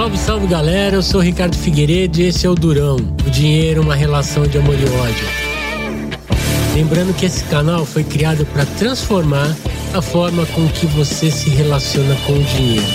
Salve, salve galera, eu sou Ricardo Figueiredo e esse é o Durão. O dinheiro, uma relação de amor e ódio. Lembrando que esse canal foi criado para transformar a forma com que você se relaciona com o dinheiro.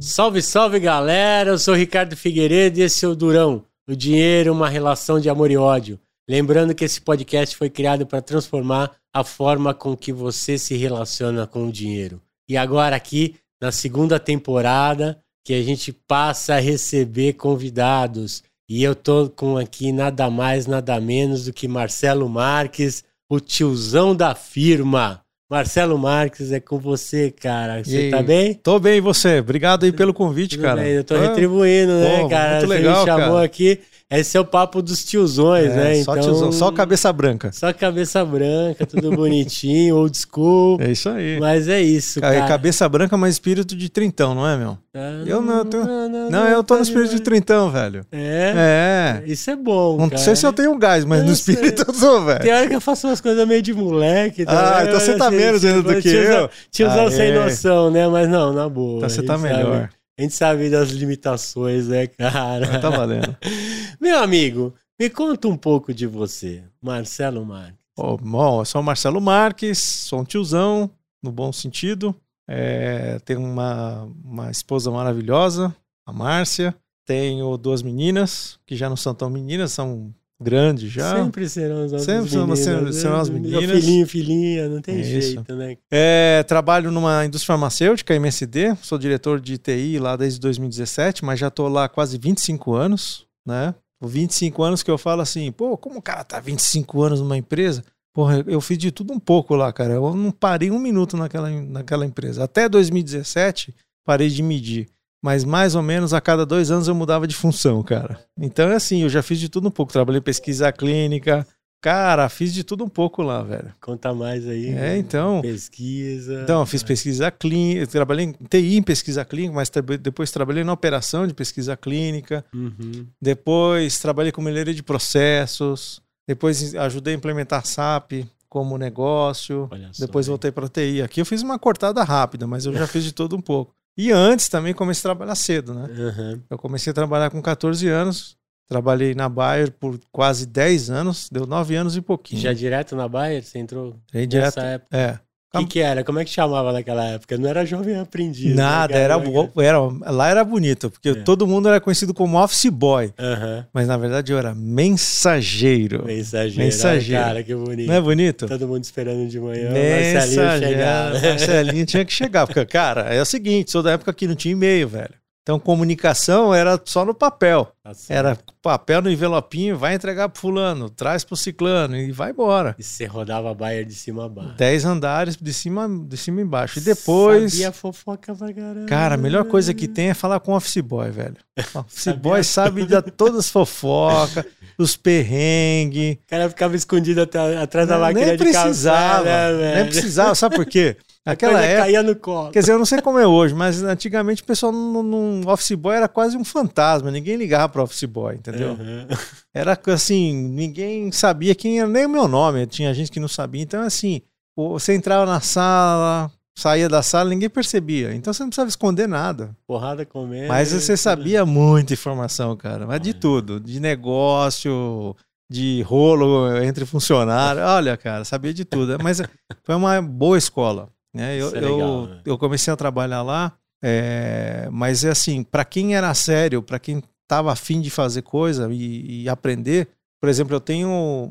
Salve, salve galera, eu sou Ricardo Figueiredo e esse é o Durão. O dinheiro, uma relação de amor e ódio. Lembrando que esse podcast foi criado para transformar a forma com que você se relaciona com o dinheiro. E agora aqui, na segunda temporada, que a gente passa a receber convidados. E eu tô com aqui nada mais, nada menos do que Marcelo Marques, o tiozão da firma. Marcelo Marques, é com você, cara. Você tá bem? Tô bem, e você? Obrigado aí pelo convite, Tudo cara. bem, eu tô Ah, retribuindo, né, pô, cara? muito Você legal, me chamou cara. aqui. Esse é o papo dos tiozões, é, né? Só, então, tiozão, só cabeça branca. Só cabeça branca, tudo bonitinho, old school. É isso aí. Mas é isso, Ca- cara. Cabeça branca, mas espírito de trintão, não é, meu? Ah, Eu não, eu tenho- não, Não, eu tô tá no espírito de trintão, velho. É? É. Isso é bom, Não cara. sei se eu tenho gás, mas Eu no sei. espírito eu sou, velho. Tem hora que eu faço umas coisas meio de moleque. Ah, também, então você tá assim, menos ainda do tipo, que tiozão- eu. Tiozão sem é. noção, né? Mas não, na boa. Então você tá gente sabe- melhor. A gente sabe das limitações, né, cara? Tá valendo. Meu amigo, me conta um pouco de você, Marcelo Marques. Ó, bom, eu sou o Marcelo Marques, sou um tiozão, no bom sentido. É, tenho uma, uma esposa maravilhosa, a Márcia. Tenho duas meninas, que já não são tão meninas, são grandes já. Sempre serão as nossas Sempre meninas. serão- né? serão as Meu meninas. Filhinho, filhinha, não tem É isso. jeito, né? É, trabalho numa indústria farmacêutica, MSD, sou diretor de TI lá desde 2017, mas já estou lá quase 25 anos, né? 25 anos que eu falo assim, pô, como o cara tá 25 anos numa empresa? Porra, eu fiz de tudo um pouco lá, cara. Eu não parei um minuto naquela, naquela empresa. Até 2017, parei de medir. Mas mais ou menos a cada dois anos eu mudava de função, cara. Então é assim, eu já fiz de tudo um pouco. Trabalhei em pesquisa clínica. Cara, fiz de tudo um pouco lá, velho. Conta mais aí. É, então. Pesquisa. Então, fiz pesquisa clínica, trabalhei em TI em pesquisa clínica, mas depois trabalhei na operação de pesquisa clínica, Uhum. depois trabalhei como melhoria de processos, depois ajudei a implementar SAP como negócio, depois voltei para TI. Aqui eu fiz uma cortada rápida, mas eu já fiz de todo um pouco. E antes também comecei a trabalhar cedo, né? Uhum. Eu comecei a trabalhar com 14 anos, trabalhei na Bayer por quase 10 anos, deu 9 anos e pouquinho. Já direto na Bayer, você entrou Entrei direto. nessa época? É. O que, que era? Como é que chamava naquela época? Não era jovem aprendiz. né, Nada, era, era lá era bonito, porque É. todo mundo era conhecido como office boy, Aham. mas na verdade eu era mensageiro. Mensageiro. Mensageiro. Ai, Cara, que bonito. Não é bonito? Todo mundo esperando de manhã. Marcelinho Mensageiro. chegar. né? Marcelinho tinha que chegar, porque cara, é o seguinte, sou da época que não tinha e-mail, velho. Então comunicação era só no papel. Certo. Era papel no envelopinho, vai entregar pro fulano, traz pro ciclano e vai embora. E você rodava a Bayer de cima a baixo. Dez andares de cima, de cima e embaixo. E depois, Sabia fofoca pra caramba. Cara, a melhor coisa que tem é falar com o office boy, velho. O office boy sabe de todas as fofocas, os perrengues. O cara ficava escondido atrás, atrás da Não, máquina nem de precisava, café, né, nem precisava, sabe por quê? A Naquela coisa época, caía no colo. quer dizer, eu não sei como é hoje, mas antigamente o pessoal no, no office boy era quase um fantasma, ninguém ligava pro office boy, entendeu? Uhum. Era assim, ninguém sabia quem era, nem o meu nome, tinha gente que não sabia. Então, assim, você entrava na sala, saía da sala, ninguém percebia. Então você não precisava esconder nada. Porrada comendo. Mas você sabia muita informação, cara. Mas de tudo. De negócio, de rolo entre funcionários. Olha, cara, sabia de tudo. Mas foi uma boa escola. Né? Eu, é legal, eu, né? eu comecei a trabalhar lá, é, mas é assim, para quem era sério, para quem estava afim de fazer coisa e, e aprender. Por exemplo, eu tenho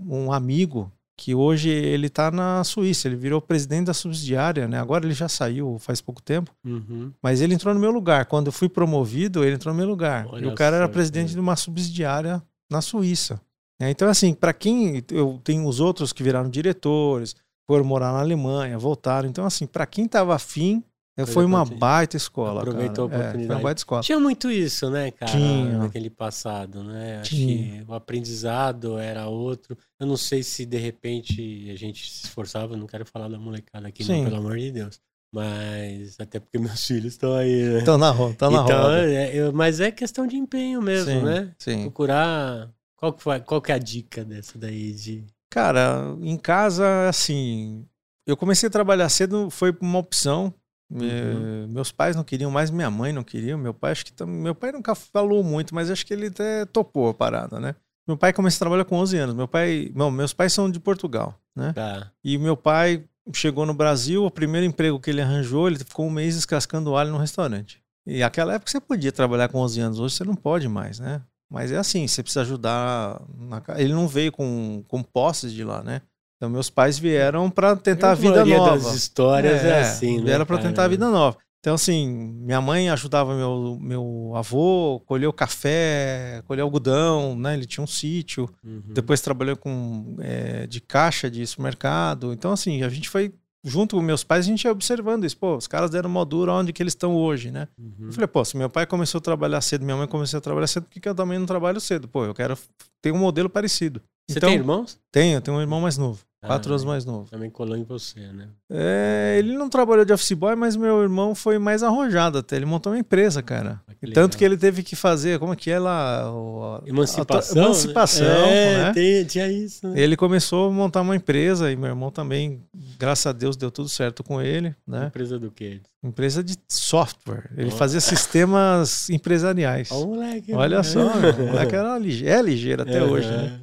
um amigo que hoje ele está na Suíça, ele virou presidente da subsidiária, né? Agora ele já saiu faz pouco tempo. Uhum. Mas ele entrou no meu lugar. Quando eu fui promovido, ele entrou no meu lugar. Olha e o cara era presidente de uma subsidiária na Suíça. É, então, assim, para quem. Eu tenho os outros que viraram diretores, foram morar na Alemanha, voltaram. Então, assim, para quem estava afim, eh, Foi foi uma baita escola. Aproveitou cara. a É, foi oportunidade. uma baita escola. Tinha muito isso, né, cara? Tinha. Naquele passado, né? Acho Tinha. que o aprendizado era outro. Eu não sei se de repente a gente se esforçava, não quero falar da molecada aqui, não, pelo amor de Deus. Mas até porque meus filhos estão aí, né? Então, na roda. Tá na então, roda. é, eu- mas é questão de empenho mesmo, sim, né? Sim. Procurar Qual que, foi, qual que é a dica dessa daí de... Cara, em casa, assim, eu comecei a trabalhar cedo, foi uma opção. Uhum. Meus pais não queriam mais, minha mãe não queria. Meu pai, acho que meu pai nunca falou muito, mas acho que ele até topou a parada, né? Meu pai começou a trabalhar com 11 anos. Meu pai, não, meus pais são de Portugal, né? Tá. E meu pai chegou no Brasil, o primeiro emprego que ele arranjou, ele ficou um mês descascando alho no restaurante. E naquela época você podia trabalhar com 11 anos, hoje você não pode mais, né? Mas é assim, você precisa ajudar. Na... Ele não veio com, com posses de lá, né? Então meus pais vieram para tentar a vida nova. das histórias é, é assim, né? Vieram para tentar a vida nova. Então, assim, minha mãe ajudava meu, meu avô, colheu café, colheu algodão, né? Ele tinha um sítio. Uhum. Depois trabalhou com é, de caixa de supermercado. Então, assim, a gente foi junto com meus pais, a gente ia observando isso. Pô, os caras deram mó dura onde que eles estão hoje, né? Uhum. Eu falei, pô, se meu pai começou a trabalhar cedo, minha mãe começou a trabalhar cedo, por que, que eu também não trabalho cedo? Pô, eu quero ter um modelo parecido. Você então, tem irmãos? Tenho, eu tenho um irmão mais novo. Quatro ah, anos mais novo. Também colou em você, né? É, ele não trabalhou de office boy, mas meu irmão foi mais arrojado até. Ele montou uma empresa, cara. Ah, que Tanto que ele teve que fazer, como é que é lá? O, emancipação. A, emancipação, né? É, tem, tinha isso. Né? Ele começou a montar uma empresa e meu irmão também, graças a Deus, deu tudo certo com ele, né? Empresa do quê? Empresa de software. Ele oh. fazia sistemas empresariais. Oh, moleque, Olha né? só, o moleque era lige... é ligeiro até hoje, né?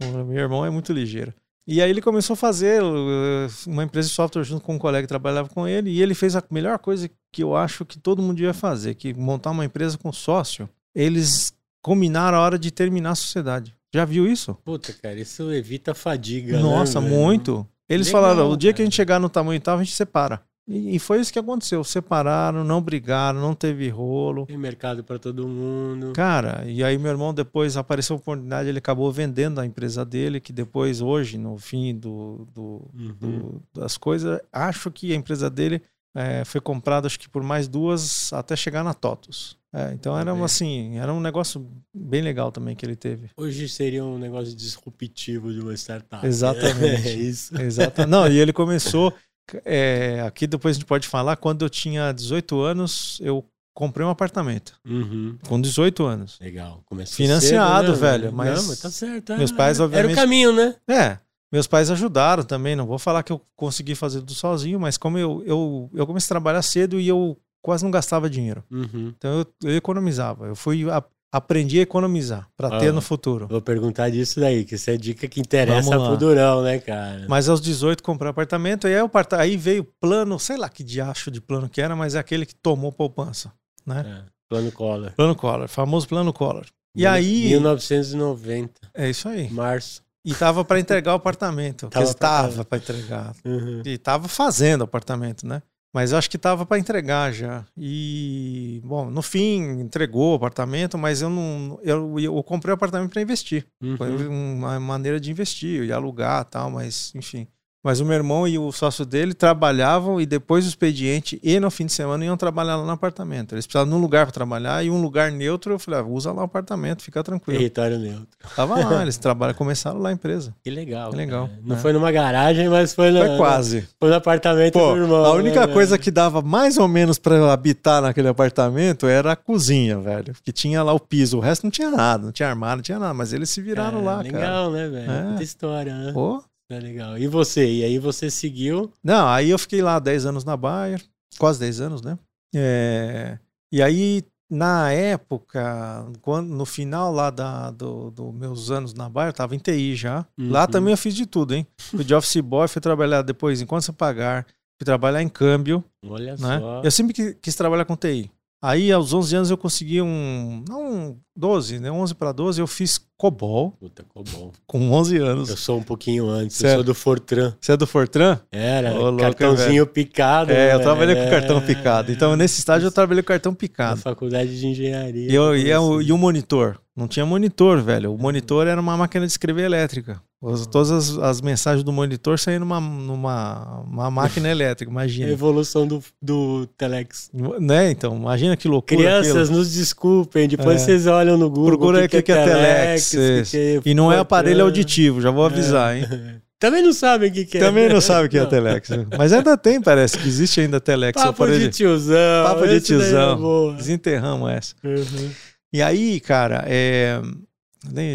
O meu irmão é muito ligeiro. E aí ele começou a fazer uh, uma empresa de software junto com um colega que trabalhava com ele, e ele fez a melhor coisa que eu acho que todo mundo devia fazer, que montar uma empresa com sócio. Eles combinaram a hora de terminar a sociedade. Já viu isso? Puta, cara, isso evita fadiga. Né, Nossa, né, muito. Eles Legal, falaram, o dia cara. que a gente chegar no tamanho tal, a gente separa. E, foi isso que aconteceu. Separaram, não brigaram, não teve rolo. Tem mercado para todo mundo. Cara, e aí meu irmão depois apareceu a oportunidade, ele acabou vendendo a empresa dele, que depois, hoje, no fim do, do, uhum. do das coisas, acho que a empresa dele é, foi comprada, acho que por mais duas, até chegar na TOTUS. É, então era assim, era um negócio bem legal também que ele teve. Hoje seria um negócio disruptivo de uma startup. Exatamente. É isso. Exatamente. Não, e ele começou é, aqui depois a gente pode falar, quando eu tinha 18 anos, eu comprei um apartamento. Uhum. Com 18 anos. Legal. Começou Financiado, cedo, né, velho. Mas, Não, mas tá certo. Meus pais, obviamente. Era o caminho, né? É. Meus pais ajudaram também. Não vou falar que eu consegui fazer tudo sozinho, mas como eu, eu, eu comecei a trabalhar cedo e eu quase não gastava dinheiro. Uhum. Então eu, eu, economizava. Eu fui aprendi a economizar para ah, ter no futuro. Vou perguntar disso daí, que isso é dica que interessa pro Durão, né, cara? Mas aos 18 comprei um apartamento, e aí, eu, aí veio plano, sei lá que diacho de plano que era, mas é aquele que tomou poupança, né? É, plano Collor. Plano Collor, famoso plano Collor. E Mil, aí... 1990. É isso aí. Março. E tava para entregar o apartamento. Tava estava para entregar. Uhum. E tava fazendo o apartamento, né? Mas acho que estava para entregar já. E, bom, no fim, entregou o apartamento, mas eu não. Eu, eu comprei o apartamento para investir. Uhum. Foi uma maneira de investir, eu ia alugar tal, mas, enfim. Mas o meu irmão e o sócio dele trabalhavam e depois do expediente e no fim de semana iam trabalhar lá no apartamento. Eles precisavam de um lugar para trabalhar e um lugar neutro. Eu falei, ah, usa lá o apartamento, fica tranquilo. Território neutro. Tava lá, eles trabalham, começaram lá a empresa. Que legal. Que legal. Não é. foi numa garagem, mas foi, no, foi quase. Foi no apartamento Pô, do irmão. A única né, coisa que dava mais ou menos para habitar naquele apartamento era a cozinha, velho. Que tinha lá o piso. O resto não tinha nada, não tinha armário, não tinha nada. Mas eles se viraram lá, legal, cara. Legal, né, velho? É. Muita história, né? Pô. É legal. E você? E aí você seguiu? Não, aí eu fiquei lá 10 anos na Bayer, quase 10 anos, né? É... E aí, na época, quando, no final lá da, do, do meus anos na Bayer, eu tava em TI já. Uhum. Lá também eu fiz de tudo, hein? Fui de office boy, fui trabalhar depois enquanto você pagar, fui trabalhar em câmbio. Olha né? só. Eu sempre quis trabalhar com TI. Aí, aos 11 anos, eu consegui um. Não, 12, né? 11 para 12, eu fiz COBOL. Puta, COBOL. Com 11 anos. Eu sou um pouquinho antes, Cê eu sou do Fortran. Você é do Fortran? Era, Ô, cartãozinho louco, picado. É, eu trabalhei é... com cartão picado. Então, nesse estágio, eu trabalhei com cartão picado. Na faculdade de engenharia. E, eu, e, eu, e o monitor? Não tinha monitor, velho. O monitor era uma máquina de escrever elétrica. Todas as, as, mensagens do monitor saíam numa, numa uma máquina elétrica, imagina. A evolução do, do Telex. Né, então, imagina que loucura. Crianças, aquilo. nos desculpem, depois é. vocês olham no Google. Procura aí o que, que, é Telex. telex que é e não é aparelho auditivo, já vou é. avisar, é. hein? Também não sabem o que, que, é. Também não sabem o que é Telex. Mas ainda tem, parece que existe ainda Telex. Papo de tiozão. Papo de tiozão. É Desenterramos essa. Uhum. E aí, cara, é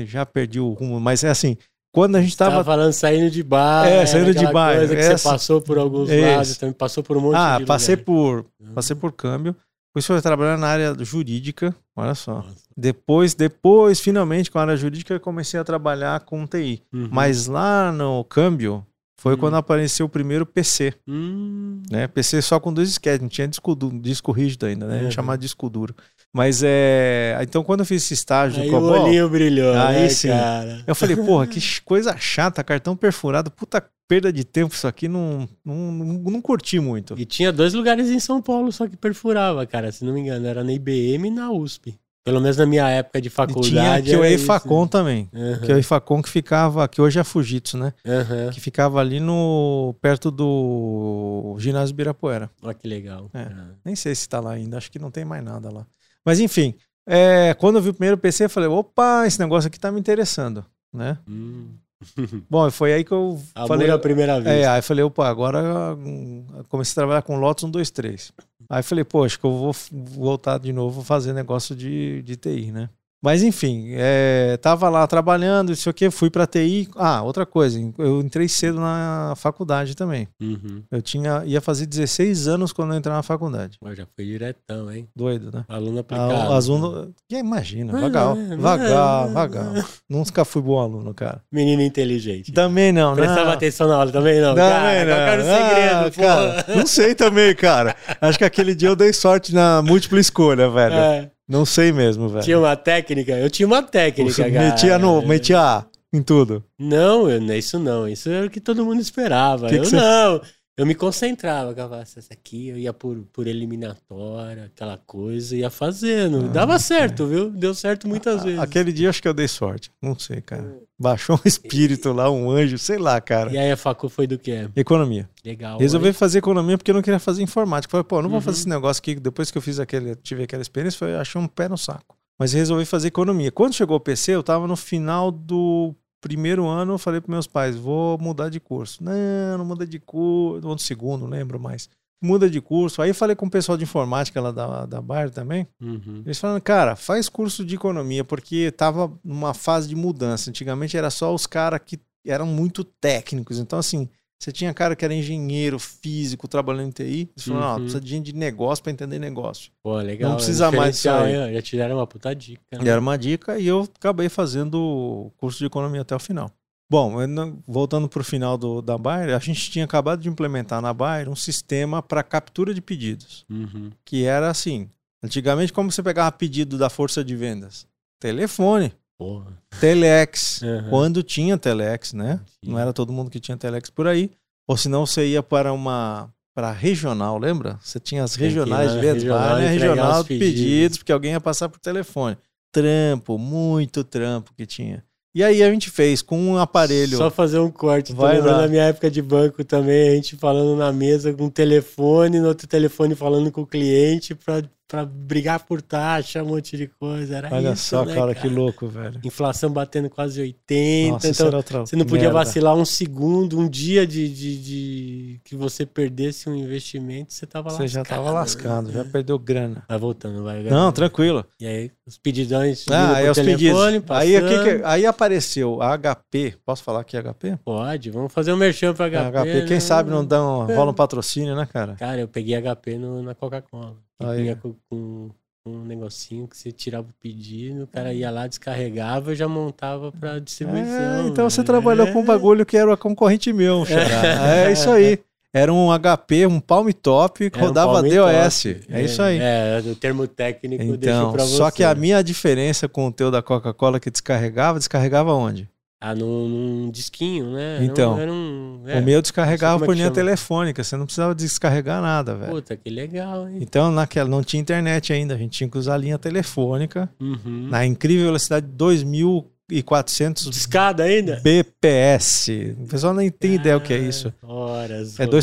já perdi o rumo, mas é assim, quando a gente Tava, tava. falando saindo de bar. É, saindo de bar, Coisa que essa- você passou por alguns Esse. lados, também passou por um monte Ah, de passei lugar. por. Passei por câmbio. Depois fui trabalhar na área jurídica. Olha só. Nossa. Depois, depois, finalmente, com a área jurídica, eu comecei a trabalhar com TI. Uhum. Mas lá no câmbio foi Hum. quando apareceu o primeiro PC. Hum, né? PC só com dois disquetes, não tinha disco, disco rígido ainda, né? A gente chamava de disco duro. Mas é. Então, quando eu fiz esse estágio aí do o COBOL, olhinho brilhou, Aí né, sim. cara? eu falei, porra, que coisa chata, cartão perfurado, puta perda de tempo, isso aqui não, não, não, não curti muito. E tinha dois lugares em São Paulo só que perfurava, cara, se não me engano. Era na IBM e na USP. Pelo menos na minha época de E faculdade. tinha aqui o era isso, EFACOM também. Que é o EFACOM que ficava, que hoje é a Fujitsu, né? Aham. Que ficava ali no. perto do ginásio Birapuera. Olha que legal. É. cara. Nem sei se tá lá ainda, acho que não tem mais nada lá. Mas enfim, é, quando eu vi o primeiro PC, eu falei, opa, esse negócio aqui tá me interessando, né? Hum. Bom, foi aí que eu Amor falei. à primeira vez. É, aí eu falei, opa, agora hum, comecei a trabalhar com Lotus 1, 2, 3. Aí falei, pô, acho que eu vou voltar de novo fazer negócio de, de TI, né? Mas enfim, é, tava lá trabalhando, isso aqui, fui pra TI. Ah, outra coisa, eu entrei cedo na faculdade também. Uhum. Eu tinha, ia fazer 16 anos quando eu entrei na faculdade. Mas já foi diretão, hein? Doido, né? Aluno aplicado. Ah, as uno... que Imagina, vagal, é, vagal, é, vagal. Nunca fui bom aluno, cara. Menino inteligente. Também não, né? Prestava atenção na aula também, não. Também cara, não. segredo, Ah, cara, não sei também, cara. Acho que aquele dia eu dei sorte na múltipla escolha, velho. É, Não sei mesmo, velho. tinha uma técnica? Eu tinha uma técnica, Você cara. metia, no, metia em tudo. Não, eu, não é isso não. Isso era o que todo mundo esperava. Que que eu você- não. Eu me concentrava, eu falava, essa aqui eu ia por, por eliminatória, aquela coisa, ia fazendo. Dava certo, viu? Deu certo muitas vezes. Ah, Aquele dia acho que eu dei sorte. Não sei, cara. Baixou um espírito lá, um anjo, sei lá, cara. E aí a facu foi do quê? Economia. Legal. Resolvi fazer economia porque eu não queria fazer informática. Falei, pô, eu não vou Uhum. fazer esse negócio aqui. Depois que eu fiz aquele, tive aquela experiência, foi, achei um pé no saco. Mas resolvi fazer economia. Quando chegou o PC, eu tava no final do primeiro ano, eu falei para meus pais, vou mudar de curso. Não, não muda de curso. Do segundo, não lembro mais. Muda de curso. Aí falei com o pessoal de informática lá da, da Bayer também. Uhum. Eles falaram, cara, faz curso de economia, porque tava numa fase de mudança. Antigamente era só os caras que eram muito técnicos. Então, assim, você tinha cara que era engenheiro, físico, trabalhando em TI. Eles falaram, Uhum. ah, precisa de gente de negócio para entender negócio. Pô, legal. Não precisa mais disso aí. Já te deram uma puta dica. né? Era uma dica e eu acabei fazendo o curso de economia até o final. Bom, não- voltando para o final do, da Bayer, a gente tinha acabado de implementar na Bayer um sistema para captura de pedidos. Uhum. Que era assim, antigamente como você pegava pedido da força de vendas? Telefone. Porra. Telex, Uhum. quando tinha Telex, né? Não era todo mundo que tinha Telex por aí. Ou senão você ia para uma para regional, lembra? Você tinha as regionais na de vendas, regional na entregar regional pedidos. pedidos. porque alguém ia passar por telefone. Trampo, muito trampo que tinha. E aí a gente fez com um aparelho. Só fazer um corte. Tô Vai lá. da minha época de banco também, a gente falando na mesa com o telefone, no outro telefone falando com o cliente pra, pra brigar por taxa, um monte de coisa. Era Olha isso, só, né, cara, que louco, velho. Inflação batendo quase 80. Nossa, então, você não podia merda. vacilar um segundo, um dia de, de, de- que você perdesse um investimento, você tava Você já tava né? lascado, já perdeu grana. Vai voltando, vai. Não, tranquilo. E aí, os pedidões. Ah, aí os pedidos. telefone, Aí, que- aí apareceu a HP. Posso falar aqui HP? Pode, vamos fazer um merchan pra HP. A HP, quem né? sabe não dá um, rola um patrocínio, né, cara? Cara, eu peguei HP no- na Coca-Cola. Que vinha com, com um negocinho que você tirava o pedido, o cara ia lá, descarregava e já montava pra distribuição. É, então você né? trabalhou com um bagulho que era concorrente meu, xará. É isso aí. Era um HP, um Palm Top que um rodava Palm DOS. Top. É, isso aí. É, o termo técnico deixou então, pra você. só que a minha diferença com o teu da Coca-Cola que descarregava, descarregava onde? Ah, num, num disquinho, né? Era um- Então, era um, é, o meu descarregava é por linha chama. telefônica, você não precisava descarregar nada, velho. Puta, que legal, hein? Então, naquela não tinha internet ainda, a gente tinha que usar a linha telefônica Uhum. na incrível velocidade de 2400 Discada ainda? BPS. O pessoal nem tem ideia o que é isso. Ah, Horas. É rodando.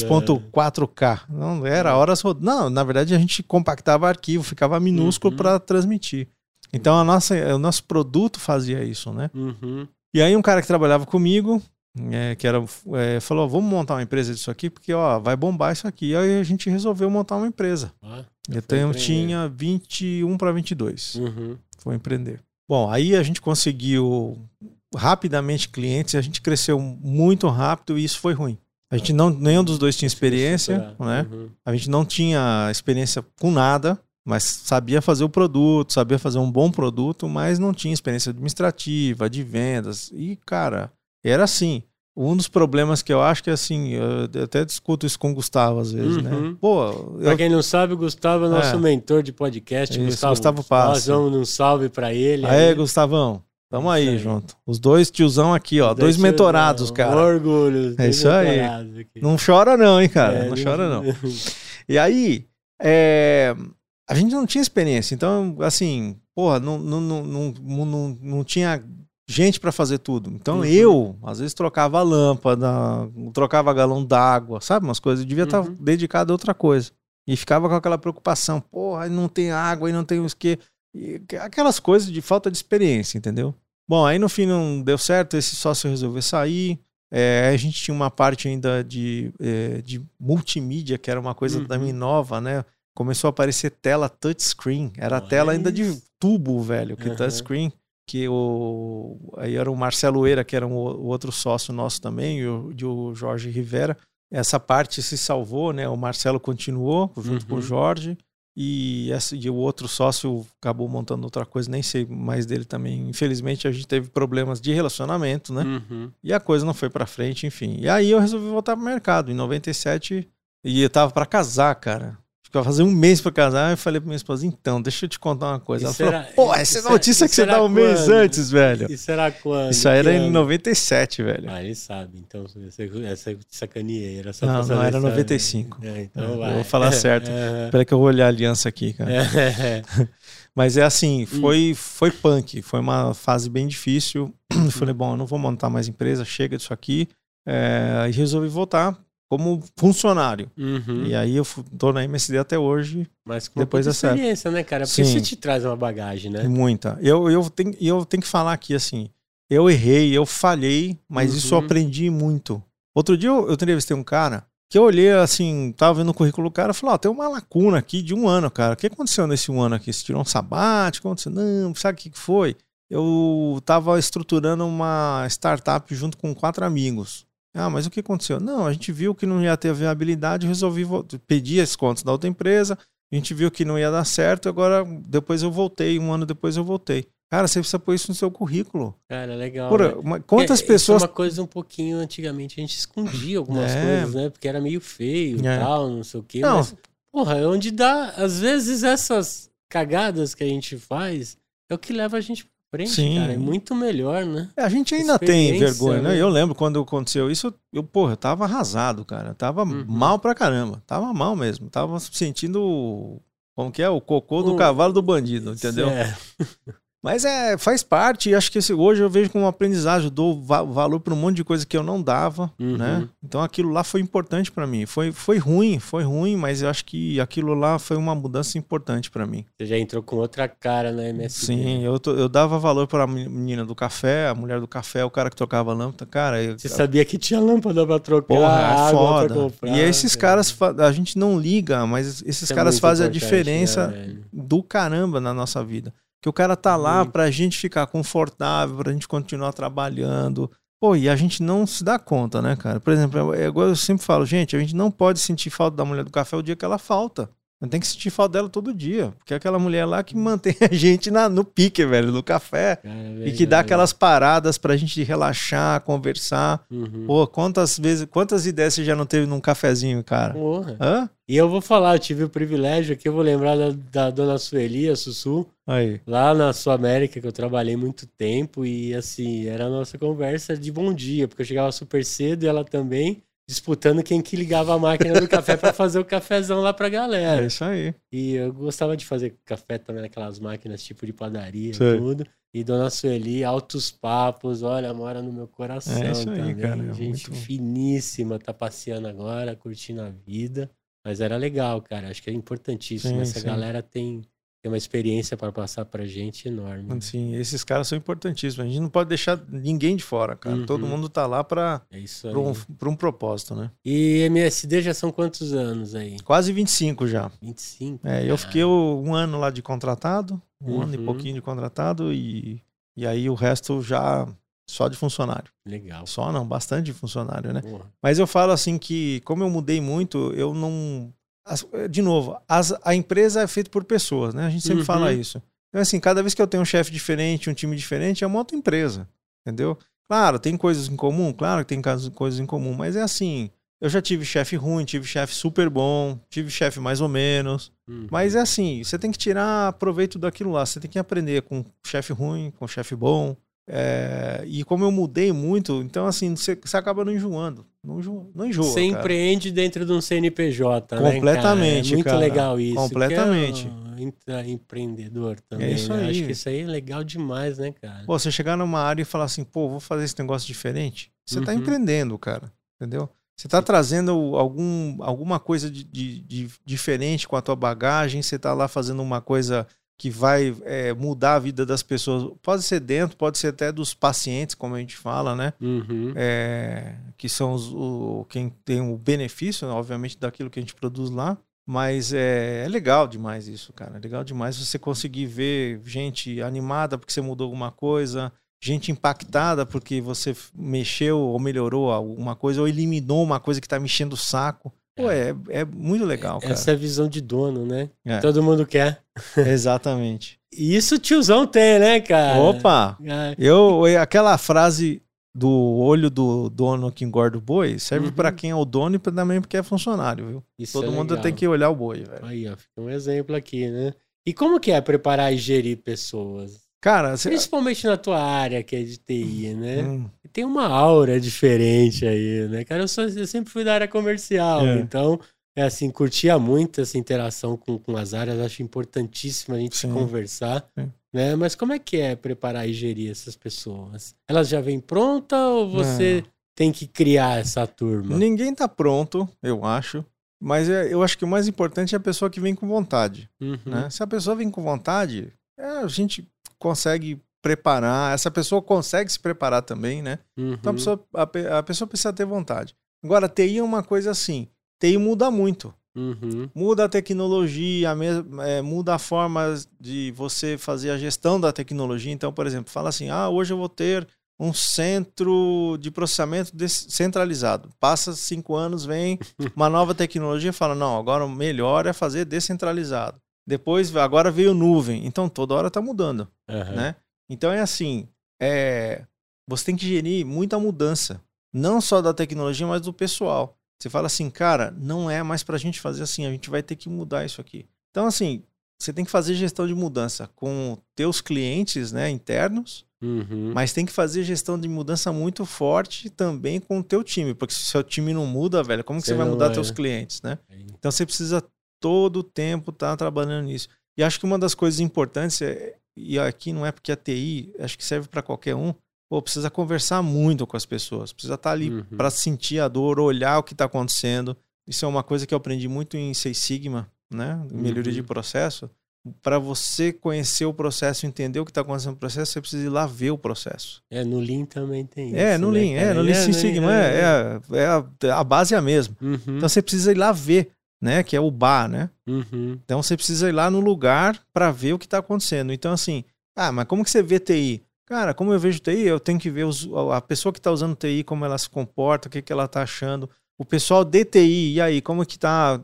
2.4K. Não era horas rod... Não, na verdade a gente compactava arquivo, ficava minúsculo Uhum. para transmitir. Então a nossa, o nosso produto fazia isso, né? Uhum. E aí um cara que trabalhava comigo, é, que era, é, falou: vamos montar uma empresa disso aqui, porque ó, vai bombar isso aqui. E aí a gente resolveu montar uma empresa. Eu foi tenho, empreender. tinha 21 para 22. Uhum. Foi empreender. Bom, aí a gente conseguiu rapidamente clientes, a gente cresceu muito rápido e isso foi ruim. A gente não, nenhum dos dois tinha experiência, né? Uhum. A gente não tinha experiência com nada, mas sabia fazer o produto, sabia fazer um bom produto, mas não tinha experiência administrativa, de vendas. E, cara, era assim. Um dos problemas que eu acho que assim, eu até discuto isso com o Gustavo às vezes, né? uhum. né? Pô, eu... Pra quem não sabe, o Gustavo é nosso é. mentor de podcast, isso, Gustavo. Gustavo Passa. Nós vamos um salve para ele. Aê, aí. Gustavão. Tamo aí, aí, junto. Os dois tiozão aqui, ó. Dois, dois mentorados, cara. Um orgulho. É isso aí. Aqui. Não chora não, hein, cara. É, não, não chora não. e aí, é... a gente não tinha experiência. Então, assim, porra, não, não, não, não, não, não tinha gente para fazer tudo. Então uhum. eu, às vezes, trocava lâmpada, trocava galão d'água, sabe? Umas coisas. Eu devia estar uhum. dedicado a outra coisa. E ficava com aquela preocupação. Porra, não tem água, e não tem os que e aquelas coisas de falta de experiência, entendeu? Bom, aí no fim não deu certo, esse sócio resolveu sair. É, a gente tinha uma parte ainda de, é, de multimídia, que era uma coisa uhum. também nova, né? Começou a aparecer tela touchscreen. Era a tela ainda de tubo, velho, que uhum. touchscreen. Que o, aí era o Marcelo Eira, que era um, o outro sócio nosso também, e o, e o Jorge Rivera. Essa parte se salvou, né? O Marcelo continuou junto uhum. com o uhum. Jorge. E, essa, e o outro sócio acabou montando outra coisa, nem sei mais dele também. Infelizmente a gente teve problemas de relacionamento, né? Uhum. E a coisa não foi para frente, enfim. E aí eu resolvi voltar pro mercado. Em 97, e eu tava para casar, cara. Ficava fazer um mês para casar, eu falei pra minha esposa, então, deixa eu te contar uma coisa. Ela falou, pô, essa é notícia que você dá um quando? mês antes, velho. Isso era quando? Isso aí era em 97, velho. Ah, ele sabe, então essa sacaneei, era só Não, não, era 95. É, então é, vai. Eu vou falar certo. É. Espera que eu vou olhar a aliança aqui, cara. É. Mas é assim, foi, foi punk, foi uma fase bem difícil. Eu falei, bom, eu não vou montar mais empresa, chega disso aqui. É, e resolvi voltar como funcionário. Uhum. E aí eu tô na MSD até hoje. Mas com depois muita experiência, né, cara? Porque Sim. isso te traz uma bagagem, né? Muita. Eu, eu, tenho, eu tenho que falar aqui assim, eu errei, eu falhei, mas uhum. isso eu aprendi muito. Outro dia eu, eu entrevistei um cara que eu olhei assim, tava vendo o currículo do cara e falou, ó, oh, tem uma lacuna aqui de um ano, cara. O que aconteceu nesse um ano aqui? Você tirou um sabático? Aconteceu? Não, sabe o que foi? Eu tava estruturando uma startup junto com quatro amigos. Ah, mas o que aconteceu? Não, a gente viu que não ia ter viabilidade, resolvi pedir as contas da outra empresa, a gente viu que não ia dar certo, agora depois eu voltei, um ano depois eu voltei. Cara, você precisa pôr isso no seu currículo. Cara, legal. Porra, né? quantas é, pessoas. Isso é uma coisa um pouquinho antigamente, a gente escondia algumas é. coisas, né? Porque era meio feio e é. tal, não sei o quê. Não. Mas, porra, é onde dá. Às vezes essas cagadas que a gente faz é o que leva a gente frente, Sim. cara. É muito melhor, né? É, a gente ainda tem vergonha, né? né? Eu lembro quando aconteceu isso, eu, porra, eu tava arrasado, cara. Eu tava uhum. mal pra caramba. Tava mal mesmo. Tava sentindo. Como que é? O cocô do cavalo do bandido, entendeu? É. Mas é, faz parte, e acho que esse, hoje eu vejo como um aprendizagem, eu dou va valor para um monte de coisa que eu não dava, uhum. né? Então aquilo lá foi importante para mim. Foi, foi ruim, foi ruim, mas eu acho que aquilo lá foi uma mudança importante para mim. Você já entrou com outra cara na MSD. Sim, eu, eu dava valor para a menina do café, a mulher do café, o cara que trocava lâmpada. Cara, eu, Você sabia que tinha lâmpada para trocar, porra, é foda. Comprar, e esses cara. caras, a gente não liga, mas esses é caras fazem a diferença né, do caramba na nossa vida. Que o cara tá lá para a gente ficar confortável, para a gente continuar trabalhando. Pô, e a gente não se dá conta, né, cara? Por exemplo, é igual eu sempre falo, gente, a gente não pode sentir falta da mulher do café o dia que ela falta. Tem que sentir falta dela todo dia. Porque é aquela mulher lá que mantém a gente na, no pique, velho, no café. É, e que dá aquelas paradas pra gente relaxar, conversar. Uhum. Pô, quantas vezes, quantas ideias você já não teve num cafezinho, cara? Porra. Hã? E eu vou falar, eu tive o privilégio aqui, eu vou lembrar da, da dona Sueli, a Sussu. Aí. Lá na Sul América, que eu trabalhei muito tempo. E assim, era a nossa conversa de bom dia, porque eu chegava super cedo e ela também disputando quem que ligava a máquina do café para fazer o cafezão lá pra galera. É isso aí. E eu gostava de fazer café também naquelas máquinas tipo de padaria e tudo. E Dona Sueli, altos papos, olha, mora no meu coração é isso aí, também. Cara, é Gente muito... finíssima, tá passeando agora, curtindo a vida. Mas era legal, cara. Acho que é importantíssimo. Sim, Essa sim. galera tem tem uma experiência para passar pra gente enorme. Sim, esses caras são importantíssimos. A gente não pode deixar ninguém de fora, cara. Uhum. Todo mundo tá lá para é um, um propósito, né? E MSD já são quantos anos aí? Quase 25 já. 25? É, eu fiquei um ano lá de contratado, Um Uhum. ano e pouquinho de contratado e, e aí o resto já só de funcionário. Legal. Só não, bastante de funcionário, né? Porra. Mas eu falo assim que, como eu mudei muito, eu não. As- de novo, as- a empresa é feita por pessoas, né? A gente sempre Uhum. fala isso. Então, assim, cada vez que eu tenho um chefe diferente, um time diferente, eu monto empresa. Entendeu? Claro, tem coisas em comum, claro que tem casos- coisas em comum, mas é assim. Eu já tive chefe ruim, tive chefe super bom, tive chefe mais ou menos. Uhum. Mas é assim, você tem que tirar proveito daquilo lá. Você tem que aprender com chefe ruim, com chefe bom. É, e como eu mudei muito, então assim, você, você acaba não enjoando. Não enjoa. Não enjoa Você cara. empreende dentro de um CNPJ, né, cara? Completamente, É muito cara. legal isso. Completamente. é um empreendedor também. É isso né? aí. Acho que isso aí é legal demais, né, cara? Pô, você chegar numa área e falar assim, pô, vou fazer esse negócio diferente. Você tá Uhum. empreendendo, cara. Entendeu? Você tá trazendo algum, alguma coisa de, de- de diferente com a tua bagagem, você tá lá fazendo uma coisa que vai é, mudar a vida das pessoas. Pode ser dentro, pode ser até dos pacientes, como a gente fala, né? Uhum. é, que são os, o, quem tem o benefício, né, obviamente, daquilo que a gente produz lá. Mas é, é legal demais isso, cara. É legal demais você conseguir ver gente animada porque você mudou alguma coisa, gente impactada porque você mexeu ou melhorou alguma coisa, ou eliminou uma coisa que tá mexendo o saco. Pô, é, é muito legal, cara. Essa é a visão de dono, né? É. Todo mundo quer. Exatamente. Isso o tiozão tem, né, cara? Opa! Ah, Eu, aquela frase do olho do dono que engorda o boi serve Uhum. pra quem é o dono e também porque é funcionário, viu? Isso Todo é mundo legal. tem que olhar o boi, velho. Aí, ó, fica um exemplo aqui, né? E como que é preparar e gerir pessoas? Cara, você... Principalmente na tua área, que é de TI, né? Hum, Tem uma aura diferente aí, né, cara? Eu, sou- eu sempre fui da área comercial, É. então, é assim, curtia muito essa interação com, com as áreas, acho importantíssimo a gente Sim. conversar, Sim. né? Mas como é que é preparar e gerir essas pessoas? Elas já vêm pronta ou você tem que criar essa turma? Ninguém tá pronto, eu acho. Mas é- eu acho que o mais importante é a pessoa que vem com vontade. Uhum. Né? Se a pessoa vem com vontade, é, a gente consegue preparar. Essa pessoa consegue se preparar também, né? Uhum. Então a pessoa, a, a pessoa precisa ter vontade. Agora, TI é uma coisa assim. TI muda muito. Uhum. Muda a tecnologia, é, muda a forma de você fazer a gestão da tecnologia. Então, por exemplo, fala assim: ah, hoje eu vou ter um centro de processamento centralizado. Passa cinco anos, vem uma nova tecnologia e fala: não, agora o melhor é fazer descentralizado. Depois, agora veio nuvem. Então, toda hora está mudando Aham. né? Então é assim, é, você tem que gerir muita mudança, não só da tecnologia, mas do pessoal. Você fala assim, cara, não é mais pra gente fazer assim, a gente vai ter que mudar isso aqui. Então assim, você tem que fazer gestão de mudança com teus clientes, né, internos, Uhum. mas tem que fazer gestão de mudança muito forte também com o teu time, porque se o seu time não muda, velho, como que Você você vai mudar vai, teus né? clientes, né? Então você precisa todo o tempo estar trabalhando nisso. E acho que uma das coisas importantes, é, e aqui não é porque a TI, acho que serve para qualquer um, pô, precisa conversar muito com as pessoas, precisa estar ali Uhum. para sentir a dor, olhar o que está acontecendo. Isso é uma coisa que eu aprendi muito em Seis Sigma, né? Melhoria Uhum. de processo. Para você conhecer o processo, entender o que está acontecendo no processo, você precisa ir lá ver o processo. É, no Lean também tem isso. é, no né, Lean, é, cara? no Lean É, Six né? Sigma, é, é, é a, a base é a mesma. Uhum. Então você precisa ir lá ver, né? Que é o bar, né? Uhum. Então você precisa ir lá no lugar para ver o que está acontecendo. Então, assim, ah, mas como que você vê TI? Cara, como eu vejo TI, eu tenho que ver os- a pessoa que está usando TI, como ela se comporta, o que, que ela está achando. O pessoal de TI, e aí, como que tá?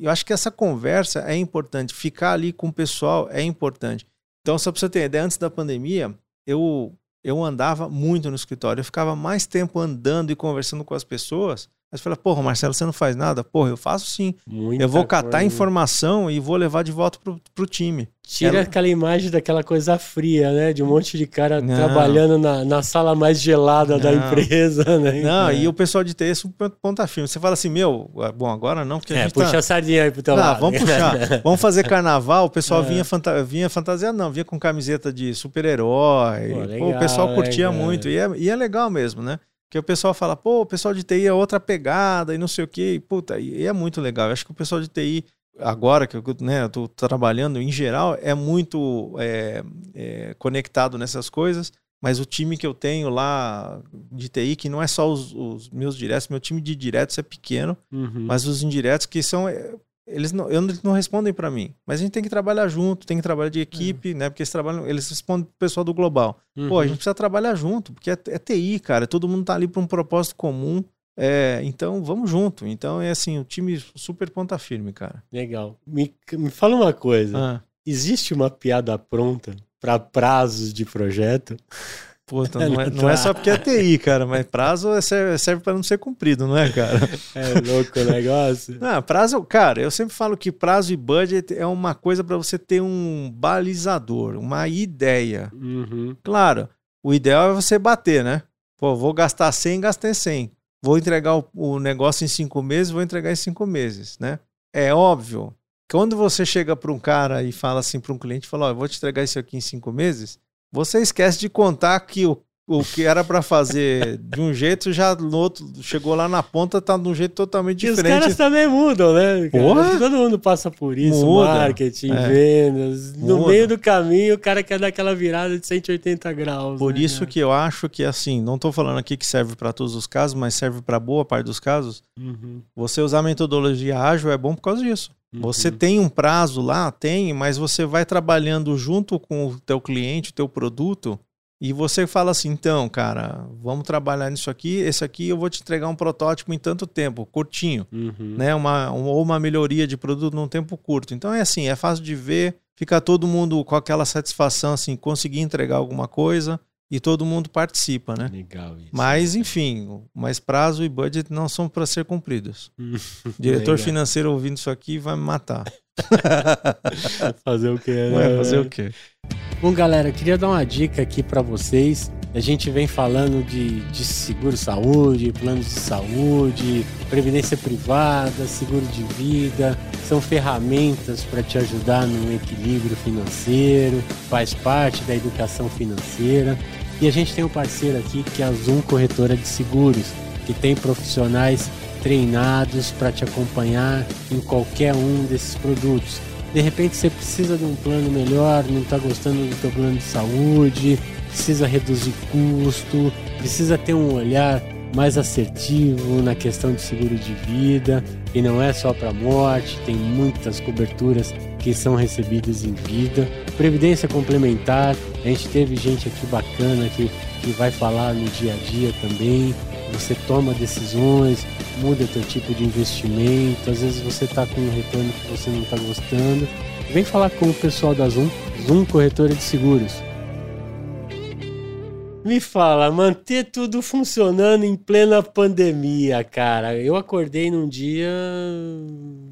Eu acho que essa conversa é importante. Ficar ali com o pessoal é importante. Então, só para você ter ideia, antes da pandemia, eu, eu andava muito no escritório. Eu ficava mais tempo andando e conversando com as pessoas. Mas fala, porra, Marcelo, você não faz nada? Porra, eu faço sim. Muita Eu vou catar coisa. informação e vou levar de volta pro, pro time. Tira Ela- aquela imagem daquela coisa fria, né? De um monte de cara Não. trabalhando na, na sala mais gelada da Não. empresa, né? Não, É. e o pessoal de TI é ponta firme. Você fala assim, meu, bom, agora não, porque a É, gente puxa tá... a sardinha aí pro teu Não, lado. vamos puxar. vamos fazer carnaval. O pessoal É. vinha, fanta... vinha fantasiado, não, vinha com camiseta de super-herói. Legal, o pessoal curtia cara? muito. E é, e é legal mesmo, né? Porque o pessoal fala, pô, o pessoal de TI é outra pegada e não sei o quê. E, puta, e é muito legal. Eu acho que o pessoal de TI, agora que eu, né, eu tô trabalhando, em geral, é muito é, é, conectado nessas coisas. Mas o time que eu tenho lá de TI, que não é só os, os meus diretos, meu time de diretos é pequeno, Uhum. mas os indiretos que são. É, eles não, eles não respondem para mim. Mas a gente tem que trabalhar junto, tem que trabalhar de equipe, né? Porque eles trabalham, eles respondem pro pessoal do global. Uhum. Pô, a gente precisa trabalhar junto, porque é, é TI, cara. Todo mundo tá ali para um propósito comum. É, então, vamos junto. Então, é assim, o time super ponta firme, cara. Legal. Me, me fala uma coisa. Ah, Existe uma piada pronta para prazos de projeto? Puta, não, é, não é só porque é TI, cara, mas prazo é- serve, serve para não ser cumprido, não é, cara? É louco o negócio? Não, prazo, cara, eu sempre falo que prazo e budget é uma coisa para você ter um balizador, uma ideia. Uhum. Claro, o ideal é você bater, né? Pô, vou gastar 100, gastei 100. Vou entregar o, o negócio em cinco meses, vou entregar em cinco meses, né? É óbvio. Quando você chega para um cara e fala assim para um cliente, fala, ó, eu vou te entregar isso aqui em cinco meses, você esquece de contar que o, o que era para fazer de um jeito já no outro chegou lá na ponta tá de um jeito totalmente E os diferente. caras também mudam, né? Porra! Todo mundo passa por isso, Muda. marketing, É. vendas. No Muda. meio do caminho, o cara quer dar aquela virada de 180 graus. Por né, isso cara? que eu acho que assim, não estou falando aqui que serve para todos os casos, mas serve para boa parte dos casos. Uhum, Você usar metodologia ágil é bom por causa disso. uhum. Você tem um prazo lá, tem, mas você vai trabalhando junto com o teu cliente, o teu produto, e você fala assim, então, cara, vamos trabalhar nisso aqui, esse aqui eu vou te entregar um protótipo em tanto tempo, curtinho, Uhum. né? Uma, um- ou uma melhoria de produto num tempo curto. Então é assim, é fácil de ver, fica todo mundo com aquela satisfação, assim, conseguir entregar alguma coisa e todo mundo participa, né? Legal isso. Mas, enfim, mas prazo e budget não são para ser cumpridos. Diretor financeiro ouvindo isso aqui vai me matar. Fazer o quê? né? Fazer o quê? Bom, galera, eu queria dar uma dica aqui para vocês. A gente vem falando de, de seguro-saúde, planos de saúde, previdência privada, seguro de vida. São ferramentas para te ajudar no equilíbrio financeiro, faz parte da educação financeira. E a gente tem um parceiro aqui que é a Zoom Corretora de Seguros, que tem profissionais treinados para te acompanhar em qualquer um desses produtos. De repente você precisa de um plano melhor, não está gostando do teu plano de saúde, precisa reduzir custo, precisa ter um olhar mais assertivo na questão de seguro de vida e não é só para morte, tem muitas coberturas que são recebidas em vida. Previdência complementar, a gente teve gente aqui bacana que, que vai falar no dia a dia também. Você toma decisões, muda teu tipo de investimento, às vezes você está com um retorno que você não está gostando. Vem falar com o pessoal da Zoom, Zoom Corretora de Seguros. Me fala, manter tudo funcionando em plena pandemia, cara. Eu acordei num dia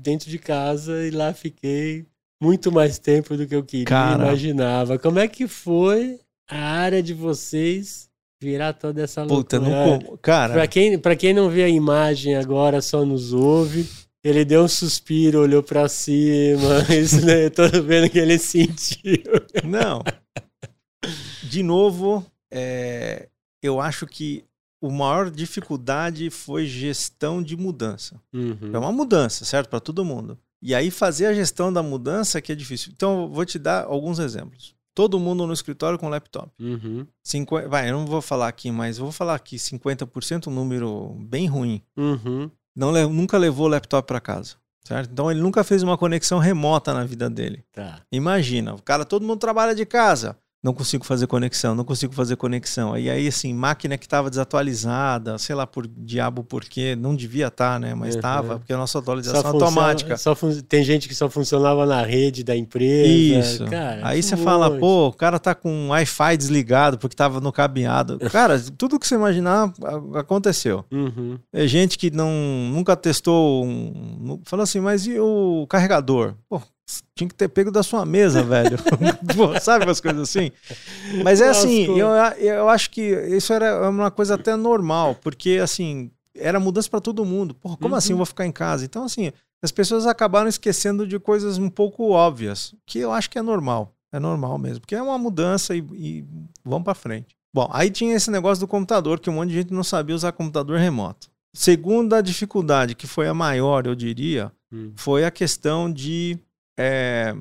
dentro de casa e lá fiquei muito mais tempo do que eu queria Cara. imaginava. Como é que foi a área de vocês virar toda essa loucura? Puta, não. Cara, Pra quem, pra quem não vê a imagem agora, só nos ouve. Ele deu um suspiro, olhou pra cima. Isso, né? Eu tô vendo que ele sentiu. não. De novo, é, eu acho que o maior dificuldade foi gestão de mudança. Uhum. É uma mudança, certo? Para todo mundo. E aí fazer a gestão da mudança que é difícil. Então, vou te dar alguns exemplos. Todo mundo no escritório com laptop. Uhum. Cinqu- Vai, eu não vou falar aqui, mas vou falar aqui 50%, um número bem ruim. Uhum. Não, nunca levou o laptop para casa, certo? Então ele nunca fez uma conexão remota na vida dele. Tá. Imagina, o cara, todo mundo trabalha de casa. Não consigo fazer conexão, não consigo fazer conexão. E aí, assim, máquina que estava desatualizada, sei lá por diabo por quê, não devia estar, né? Mas Uhum. estava, porque a nossa atualização Só é funciona- automática. só Tem gente que só funcionava na rede da empresa. Isso. Cara, Aí você fala, monte. pô, o cara tá com Wi-Fi desligado porque tava no cabeado. Cara, tudo que você imaginar aconteceu. Uhum. É gente que não nunca testou um. Fala assim, mas e o carregador? Pô, tinha que ter pego da sua mesa, velho. Sabe umas coisas assim? Mas é assim, eu, eu acho que isso era uma coisa até normal, porque assim, era mudança para todo mundo. Porra, como Uhum. assim eu vou ficar em casa? Então, assim, as pessoas acabaram esquecendo de coisas um pouco óbvias, que eu acho que é normal. É normal mesmo, porque é uma mudança e, e vamos para frente. Bom, aí tinha esse negócio do computador, que um monte de gente não sabia usar computador remoto. Segunda dificuldade, que foi a maior, eu diria, Hum. foi a questão de é,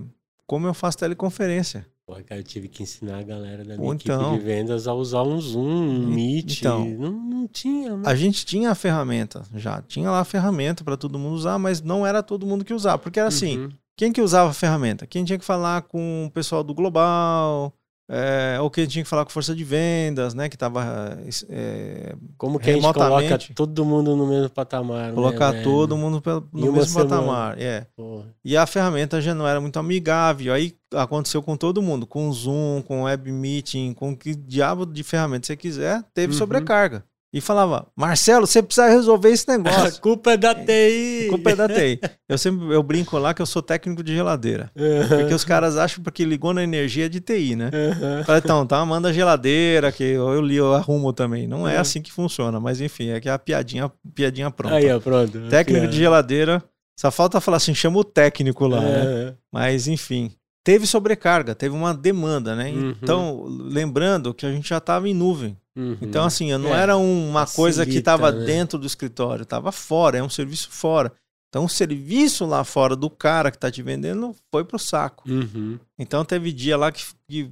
como eu faço teleconferência. Pô, cara, eu tive que ensinar a galera da minha então. equipe de vendas a usar um Zoom, um Meet. então. Não, não não tinha, né? A gente tinha a ferramenta já, tinha lá a ferramenta para todo mundo usar, mas não era todo mundo que usava, porque era assim, Uhum. quem que usava a ferramenta? Quem tinha que falar com o pessoal do global, é, ou quem tinha que falar com força de vendas, né, que tava é, Como que a gente coloca todo mundo no mesmo patamar, colocar né, todo mundo no mesmo patamar, é. Porra. E a ferramenta já não era muito amigável. Aí aconteceu com todo mundo, com o Zoom, com o Web Meeting, com que diabo de ferramenta você quiser, teve Uhum. sobrecarga. E falava, Marcelo, você precisa resolver esse A negócio. culpa é da TI. A culpa é da TI. Eu sempre eu brinco lá que eu sou técnico de geladeira. Aham, Porque os caras acham porque ligou na energia é de TI, né? Fala, então, tá, manda a geladeira, que eu, li, eu arrumo também. Não é Uhum. assim que funciona, mas enfim, é que é a piadinha, piadinha pronta. Aí, pronto. técnico de geladeira, só falta falar assim, chama o técnico lá, né? Aham. Mas, enfim, teve sobrecarga, teve uma demanda, né? Uhum. Então, lembrando que a gente já estava em nuvem. Uhum. Então, assim, não É, era uma coisa que estava né? dentro do escritório, estava fora, é um serviço fora. Então, o serviço lá fora do cara que está te vendendo foi pro saco. Uhum. Então, teve dia lá que, que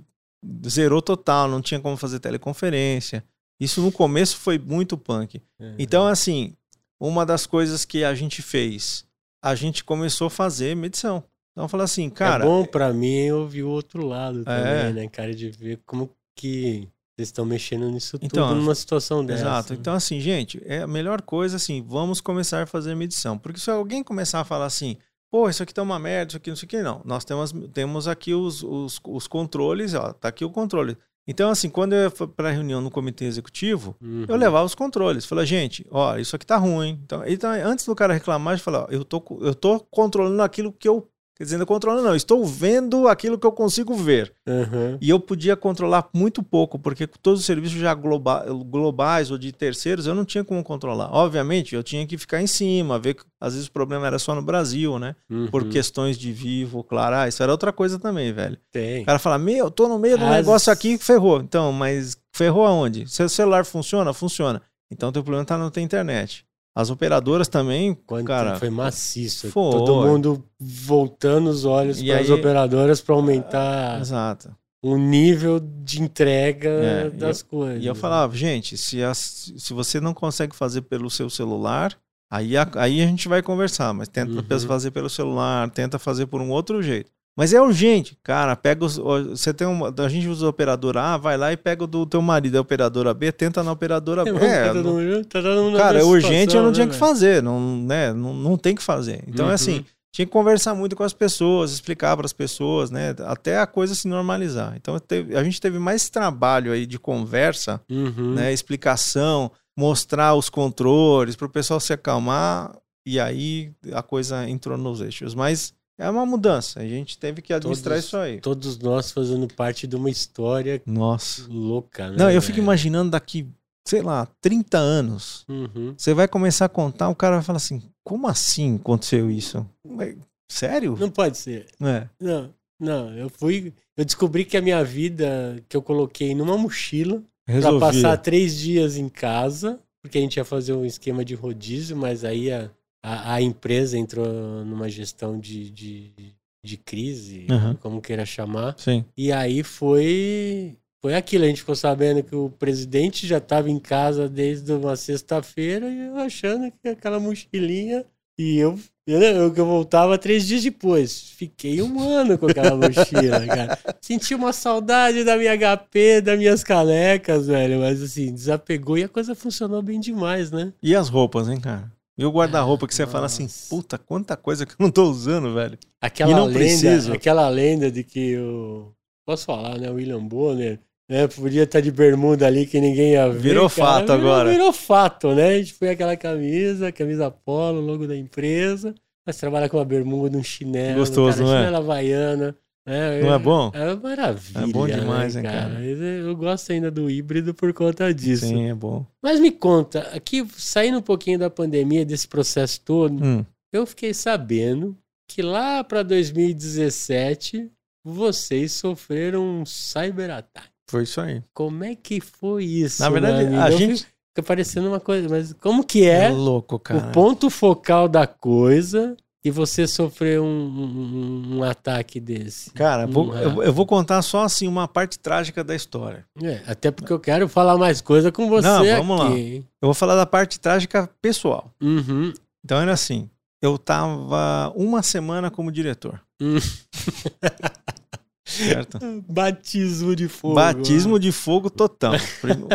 zerou total, não tinha como fazer teleconferência. Isso no começo foi muito punk. Uhum. Então, assim, uma das coisas que a gente fez, a gente começou a fazer medição. Então, falar assim, cara, é bom pra mim ouvir o outro lado também, É. né, cara? De ver como que vocês estão mexendo nisso tudo Então, numa situação dessa. Exato. Então, assim, gente, é a melhor coisa, assim, vamos começar a fazer medição. Porque se alguém começar a falar assim, pô, isso aqui tá uma merda, isso aqui não sei o que, não. Nós temos, temos aqui os, os, os controles, ó, tá aqui o controle. Então, assim, quando eu ia para reunião no comitê executivo, Uhum. eu levava os controles. Falei, gente, ó, isso aqui tá ruim. Então, então antes do cara reclamar, eu falei, ó, eu tô, eu tô controlando aquilo que eu. Quer dizer, não controlando, não. Estou vendo aquilo que eu consigo ver. Uhum. E eu podia controlar muito pouco, porque todos os serviços já globa- globais ou de terceiros, eu não tinha como controlar. Obviamente, eu tinha que ficar em cima, ver que às vezes o problema era só no Brasil, né? Por Uhum. questões de vivo, claro. Ah, isso era outra coisa também, velho. Tem. O cara fala, meu, eu tô no meio do As- negócio aqui, ferrou. Então, mas ferrou aonde? Seu celular funciona? Funciona. Então, teu problema tá na tua internet. As operadoras também, Quanto cara... foi maciço. foi. Todo mundo voltando os olhos E para as operadoras para aumentar Exato. o nível de entrega É, das coisas. E eu falava, gente, se, as- se você não consegue fazer pelo seu celular, aí a, aí a gente vai conversar, mas tenta Uhum. fazer pelo celular, tenta fazer por um outro jeito. Mas é urgente, cara. Pega os, você tem uma, a gente usa a operadora A, vai lá e pega o do teu marido, a operadora B, tenta na operadora B. É, É, tá todo não- tá cara, é urgente, eu situação, não tinha né, que fazer, não, né? Não, não tem que fazer. Então é Uhum. assim, tinha que conversar muito com as pessoas, explicar para as pessoas, né? Até a coisa se normalizar. Então teve- a gente teve mais trabalho aí de conversa Uhum. né, explicação, mostrar os controles para o pessoal se acalmar e aí a coisa entrou nos eixos. Mas é uma mudança, a gente teve que administrar Todos- isso aí. Todos nós fazendo parte de uma história Nossa. louca, né? Não, eu fico imaginando daqui, sei lá, 30 anos, Uhum. você vai começar a contar, o cara vai falar assim, como assim aconteceu isso? Sério? Não pode ser. É. Não, não. Eu fui. Eu descobri que a minha vida que eu coloquei numa mochila para passar três dias em casa, porque a gente ia fazer um esquema de rodízio, mas aí a, a, a empresa entrou numa gestão de, de, de crise, Uhum. como queira chamar. Sim. E aí foi. Foi aquilo, a gente ficou sabendo que o presidente já estava em casa desde uma sexta-feira e eu achando que aquela mochilinha. E eu, eu, eu, eu voltava três dias depois. Fiquei um ano com aquela mochila, cara. Senti uma saudade da minha HP, das minhas canecas, velho. Mas assim, desapegou e a coisa funcionou bem demais, né? E as roupas, hein, cara? E o guarda-roupa que você fala assim, Nossa. puta, quanta coisa que eu não tô usando, velho. Aquela E não lenda, preciso. aquela lenda de que o. Posso falar, né? O William Bonner, né? Podia estar de bermuda ali que ninguém ia ver. Virou cara. fato Virou- agora. Virou fato, né? A gente põe aquela camisa, camisa polo, logo da empresa. Mas trabalha com uma bermuda, um chinelo. Gostoso, cara, não é? Chinela havaiana. Né? Não é bom? É maravilha. É bom demais, né, hein, cara? Mas Eu gosto ainda do híbrido por conta disso. Sim, é bom. Mas me conta, aqui saindo um pouquinho da pandemia, desse processo todo, Hum. eu fiquei sabendo que lá para 2017 vocês sofreram um cyberataque. Foi isso aí. Como é que foi isso? Na verdade, a Eu gente. Fica parecendo uma coisa, mas como que É é louco, cara. o ponto focal da coisa? E você sofreu um, um, um ataque desse? Cara, vou- eu, eu vou contar só assim uma parte trágica da história. É, até porque eu quero falar mais coisa com você Não, vamos aqui. lá. Eu vou falar da parte trágica pessoal. Uhum. Então era assim, eu tava uma semana como diretor. Hum. certo? Batismo de fogo. Batismo de fogo total.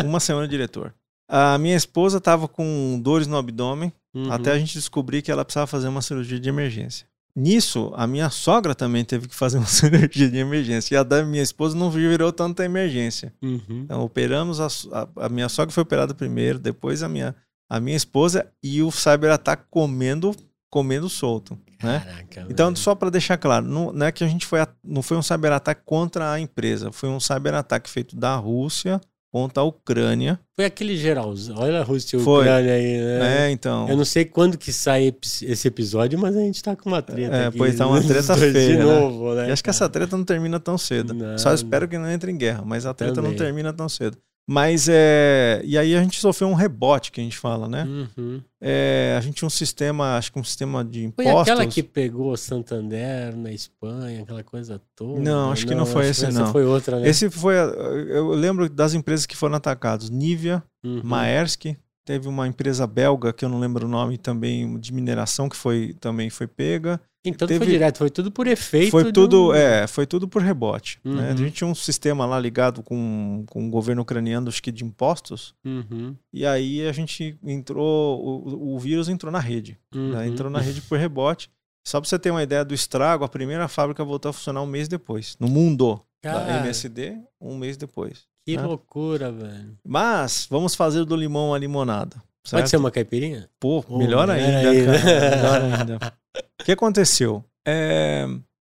Uma semana diretor. A minha esposa tava com dores no abdômen, Uhum. até a gente descobrir que ela precisava fazer uma cirurgia de emergência. Nisso, a minha sogra também teve que fazer uma cirurgia de emergência. E a da minha esposa não virou tanta emergência. Uhum. Então, operamos, a, a- a minha sogra foi operada primeiro, depois a minha, a minha esposa e o cyber-ataque comendo, comendo solto. Né? Caraca, Então, velho. só para deixar claro, não, não é que a gente foi, a- não foi um cyber-ataque contra a empresa, foi um cyber-ataque feito da Rússia contra a Ucrânia. Foi aquele geralzão. Olha a Rússia e a. Ucrânia aí, né? É, então. Eu não sei quando que sai esse episódio, mas a gente tá com uma treta É, aqui. pois tá uma dos treta feia, De né? novo, né? E acho que essa treta não termina tão cedo. Não, Só espero que não entre em guerra, mas a treta Também. não termina tão cedo. Mas é. E aí a gente sofreu um rebote, que a gente fala, né? Uhum. É, a gente tinha um sistema, acho que um sistema de Foi impostos. aquela que pegou Santander na Espanha, aquela coisa toda. Não, acho que não foi esse, essa não. foi outra, né? Esse foi. Eu lembro das empresas que foram atacadas: Nivea, Uhum. Maersk, teve uma empresa belga que eu não lembro o nome também de mineração que foi também foi pega. Então teve- foi direto, foi tudo por efeito. foi do- tudo, é, foi tudo por rebote. né? Uhum. A gente tinha um sistema lá ligado com, com o governo ucraniano, acho que de impostos. Uhum. E aí a gente entrou, o, o vírus entrou na rede. né? Uhum. Entrou na rede por rebote. Só para você ter uma ideia do estrago, a primeira fábrica voltou a funcionar um mês depois. No mundo da Cara, MSD, um mês depois. Que né? loucura, velho. Mas vamos fazer do limão a limonada. Pode certo? ser uma caipirinha? Pô, Oh, melhor ainda, ainda. cara. Melhor ainda. O que aconteceu? É,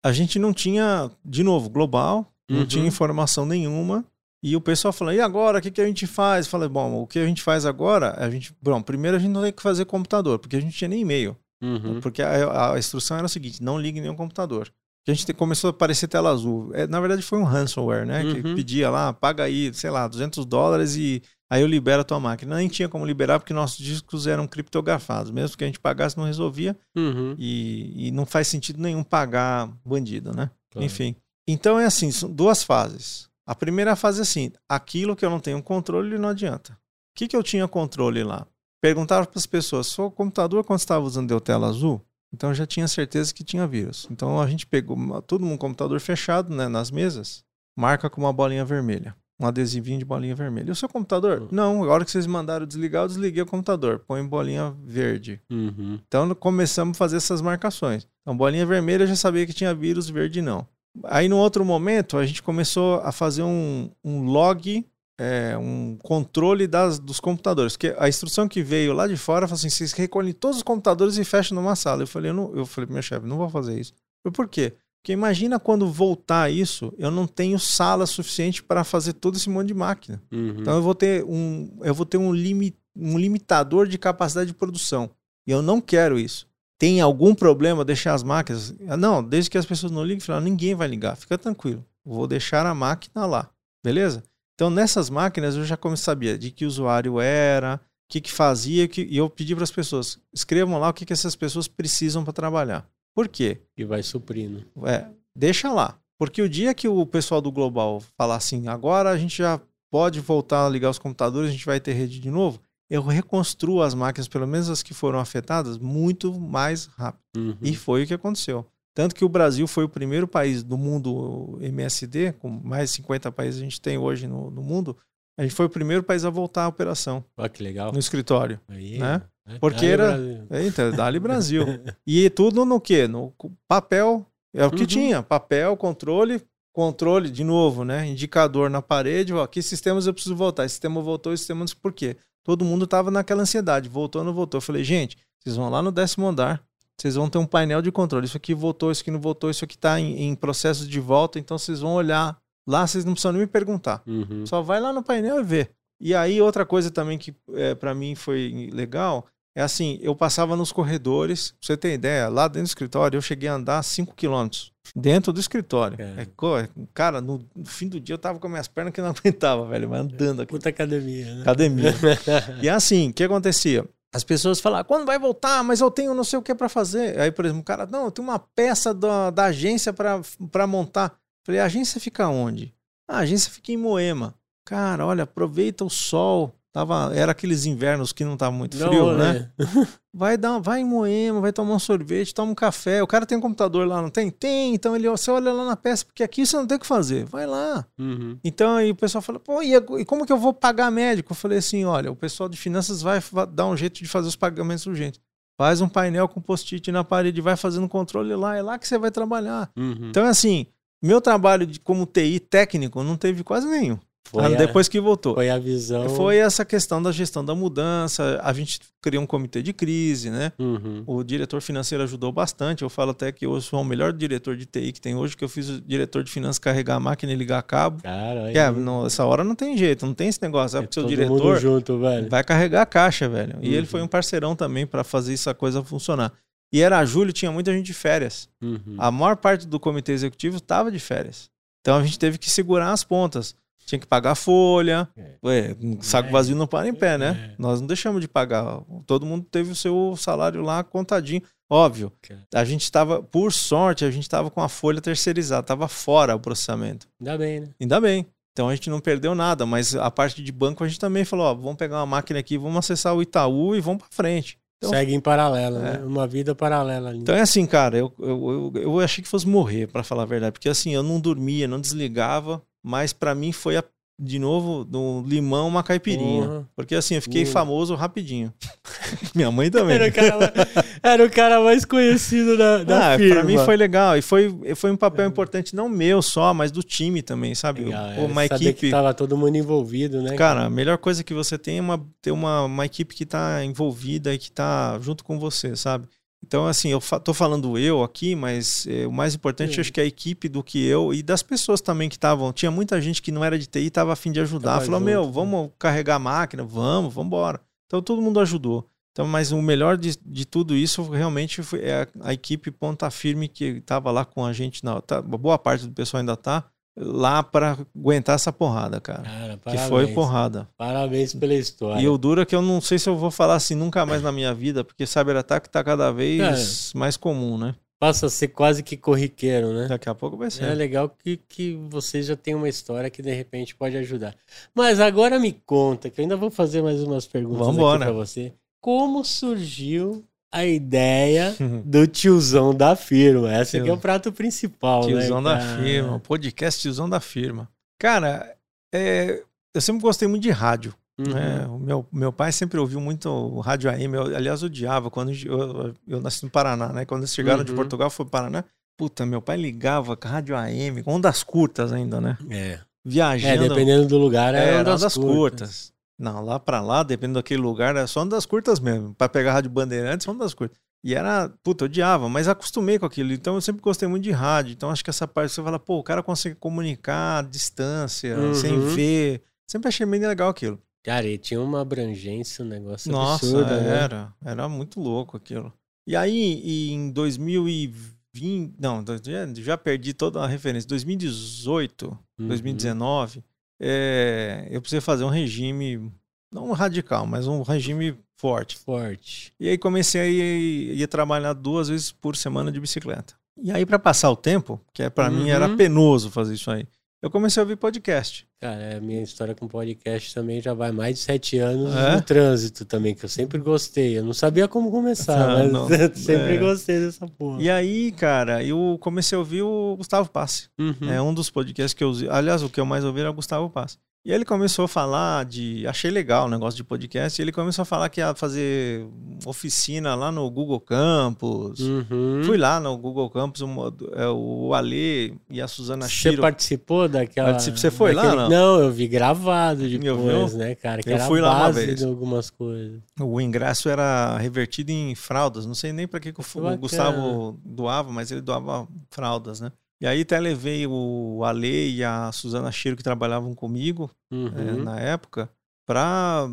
a gente não tinha, de novo, global, não Uhum. tinha informação nenhuma. E o pessoal falou, e agora, o que, que a gente faz? Eu falei, bom, o que a gente faz agora, a gente, bom, primeiro a gente não tem que fazer computador, porque a gente tinha nem e-mail. Uhum. Porque a, a instrução era a seguinte, não ligue nenhum computador. A gente te- começou a aparecer tela azul. É, na verdade foi um ransomware, né? Que Uhum. pedia lá, paga aí, sei lá, 200 dólares e aí eu libero a tua máquina. Nem tinha como liberar porque nossos discos eram criptografados. Mesmo que a gente pagasse, não resolvia. Uhum. E, e não faz sentido nenhum pagar bandido, né? Claro. Enfim. Então é assim, são duas fases. A primeira fase é assim, aquilo que eu não tenho controle não adianta. O que, que eu tinha controle lá? Perguntava para as pessoas, seu computador quando estava usando deu tela azul? Então eu já tinha certeza que tinha vírus. Então a gente pegou todo mundo computador fechado né, nas mesas, marca com uma bolinha vermelha. Um adesivinho de bolinha vermelha. E o seu computador? Hum. Não, a hora que vocês mandaram desligar, eu desliguei o computador. Põe bolinha verde. Uhum. Então começamos a fazer essas marcações. Então, bolinha vermelha eu já sabia que tinha vírus, verde não. Aí, no outro momento, a gente começou a fazer um, um log, é, um controle das, dos computadores. Porque a instrução que veio lá de fora falou assim: vocês recolhem todos os computadores e fecham numa sala. Eu falei, eu, não, eu falei meu chefe, não vou fazer isso. Eu, por quê? Porque imagina quando voltar isso, eu não tenho sala suficiente para fazer todo esse monte de máquina. Uhum. Então eu vou ter um, eu vou ter um, limi, um limitador de capacidade de produção. E eu não quero isso. Tem algum problema deixar as máquinas? Não, desde que as pessoas não liguem, falar, ninguém vai ligar, fica tranquilo. Vou deixar a máquina lá, beleza? Então nessas máquinas eu já como sabia de que usuário era, o que, que fazia, que, e eu pedi para as pessoas, escrevam lá o que, que essas pessoas precisam para trabalhar. Por quê? E vai suprindo. É, deixa lá. Porque o dia que o pessoal do Global falar assim, agora a gente já pode voltar a ligar os computadores, a gente vai ter rede de novo, eu reconstruo as máquinas, pelo menos as que foram afetadas, muito mais rápido. Uhum. E foi o que aconteceu. Tanto que o Brasil foi o primeiro país do mundo MSD, com mais de 50 países a gente tem hoje no, no mundo, a gente foi o primeiro país a voltar à operação Olha que legal. no escritório. Aí, né? né? Porque Aí, era- Brasil. Eita, Dali Brasil. E tudo no quê? No papel. É o que Uhum. tinha. Papel, controle, controle, de novo, né? Indicador na parede. Ó, que sistemas eu preciso voltar? Esse sistema voltou, esse sistema não sei por quê. Todo mundo estava naquela ansiedade. Voltou, não voltou. Eu falei, gente, vocês vão lá no décimo andar. Vocês vão ter um painel de controle. Isso aqui voltou, isso aqui não voltou, isso aqui está em, em processo de volta. Então vocês vão olhar lá, vocês não precisam nem me perguntar. Uhum. Só vai lá no painel e vê. E aí, outra coisa também que é, para mim foi legal é assim: eu passava nos corredores, pra você ter ideia, lá dentro do escritório, eu cheguei a andar 5 quilômetros dentro do escritório. Cara. É, co- cara, no, fim do dia eu tava com as minhas pernas que não aguentava, velho, mas andando aqui. Puta academia, né? Academia. E assim, o que acontecia? As pessoas falam, quando vai voltar? Mas eu tenho não sei o que para fazer. Aí, por exemplo, o cara, não, eu tenho uma peça da, da agência para montar. Falei, a agência fica onde? Ah, a agência fica em Moema. Cara, olha, aproveita o sol, Tava, era aqueles invernos que não tava muito frio, não, né? né? Vai dar, vai em Moema, vai tomar um sorvete, toma um café. O cara tem um computador lá, não tem? Tem. Então ele, você olha lá na peça, porque aqui você não tem o que fazer. Vai lá. Uhum. Então aí o pessoal fala, pô, e, e, como que eu vou pagar médico? Eu falei assim, olha, o pessoal de finanças vai dar um jeito de fazer os pagamentos urgentes. Faz um painel com post-it na parede, vai fazendo controle lá, é lá que você vai trabalhar. Uhum. Então é assim, meu trabalho de, como TI técnico não teve quase nenhum. Foi a, depois que voltou. Foi a visão. Foi essa questão da gestão da mudança. A gente criou um comitê de crise, né? Uhum. O diretor financeiro ajudou bastante. Eu falo até que eu sou o melhor diretor de TI que tem hoje, que eu fiz o diretor de finanças carregar a máquina e ligar cabo. Cara, é, não, essa hora não tem jeito, não tem esse negócio. É, é seu diretor junto, vai carregar a caixa, velho. E uhum. ele foi um parceirão também para fazer essa coisa funcionar. E era julho, tinha muita gente de férias. Uhum. A maior parte do comitê executivo estava de férias. Então a gente teve que segurar as pontas tinha que pagar a folha. É. Ué, saco é. vazio não para em pé, né? É. Nós não deixamos de pagar. Todo mundo teve o seu salário lá contadinho. Óbvio, a gente estava, por sorte, a gente estava com a folha terceirizada, estava fora o processamento. Ainda bem, né? Ainda bem. Então a gente não perdeu nada, mas a parte de banco a gente também falou: ó, vamos pegar uma máquina aqui, vamos acessar o Itaú e vamos para frente. Então, Segue em paralelo, né? é. né? Uma vida paralela ali. Então é assim, cara, eu, eu, eu, eu achei que fosse morrer, para falar a verdade, porque assim, eu não dormia, não desligava, mas para mim foi a, de novo do limão uma caipirinha. Uhum. Porque assim, eu fiquei uhum. famoso rapidinho. Minha mãe também. Era o cara mais, era o cara mais conhecido da, da ah, firma. Pra mim foi legal. E foi, foi um papel é. importante, não meu só, mas do time também, sabe? Legal, é, uma equipe. Que tava todo mundo envolvido, né? Cara, a melhor coisa que você tem é uma, ter uma, uma equipe que tá envolvida e que tá junto com você, sabe? Então, assim, eu tô falando eu aqui, mas é, o mais importante Sim. acho que é a equipe do que eu e das pessoas também que estavam. Tinha muita gente que não era de TI e estava afim de ajudar. Falou, meu, vamos carregar a máquina, vamos, vamos embora. Então todo mundo ajudou. Então, mas o melhor de, de tudo isso realmente foi é a, a equipe Ponta Firme que estava lá com a gente. Na, tá, boa parte do pessoal ainda está lá para aguentar essa porrada, cara. cara que foi porrada. Parabéns pela história. E o duro é que eu não sei se eu vou falar assim nunca mais na minha vida, porque cyberataque tá cada vez cara, mais comum, né? Passa a ser quase que corriqueiro, né? Daqui a pouco vai ser. É legal que, que você já tem uma história que de repente pode ajudar. Mas agora me conta, que eu ainda vou fazer mais umas perguntas pra você. Como surgiu a ideia do tiozão da firma. Essa aqui é o prato principal, tiozão né? Tiozão da firma, podcast tiozão da firma. Cara, é, eu sempre gostei muito de rádio. Uhum. Né? O meu, meu pai sempre ouviu muito rádio AM. Eu, aliás, odiava quando eu, eu, nasci no Paraná, né? Quando eles chegaram uhum. de Portugal, foi para Paraná. Puta, meu pai ligava com rádio AM, com ondas curtas ainda, né? É. Viajando. É, dependendo do lugar, é, é ondas, ondas curtas. curtas. Não, lá para lá, dependendo daquele lugar, era só das curtas mesmo. Para pegar a rádio Bandeirantes, só das curtas. E era, puta, eu odiava, mas acostumei com aquilo. Então eu sempre gostei muito de rádio. Então acho que essa parte você fala, pô, o cara consegue comunicar à distância, uhum. sem ver. Sempre achei bem legal aquilo. Cara, e tinha uma abrangência, um negócio Nossa, absurdo, né? era. Era muito louco aquilo. E aí, em 2020, não, já perdi toda a referência. 2018, uhum. 2019 é, eu precisei fazer um regime, não radical, mas um regime forte. Forte. E aí comecei a ir, ir trabalhar duas vezes por semana de bicicleta. E aí, para passar o tempo, que é para uhum. mim era penoso fazer isso aí, eu comecei a ouvir podcast. Cara, a minha história com podcast também já vai mais de sete anos é? no trânsito também, que eu sempre gostei. Eu não sabia como começar, ah, mas não, sempre é. gostei dessa porra. E aí, cara, eu comecei a ouvir o Gustavo Passe. Uhum. É um dos podcasts que eu... Aliás, o que eu mais ouvi era o Gustavo Passe. E ele começou a falar de. Achei legal o negócio de podcast. E ele começou a falar que ia fazer oficina lá no Google Campus. Uhum. Fui lá no Google Campus, o, é, o Ale e a Suzana Chiro. Você participou daquela. Particip... Você foi daquele... lá? Não? não, eu vi gravado depois, né, cara? Que eu fui lá uma vez. de algumas coisas. O ingresso era revertido em fraldas. Não sei nem para que, que o Gustavo doava, mas ele doava fraldas, né? E aí até levei o Ale e a Suzana Cheiro, que trabalhavam comigo uhum. é, na época, para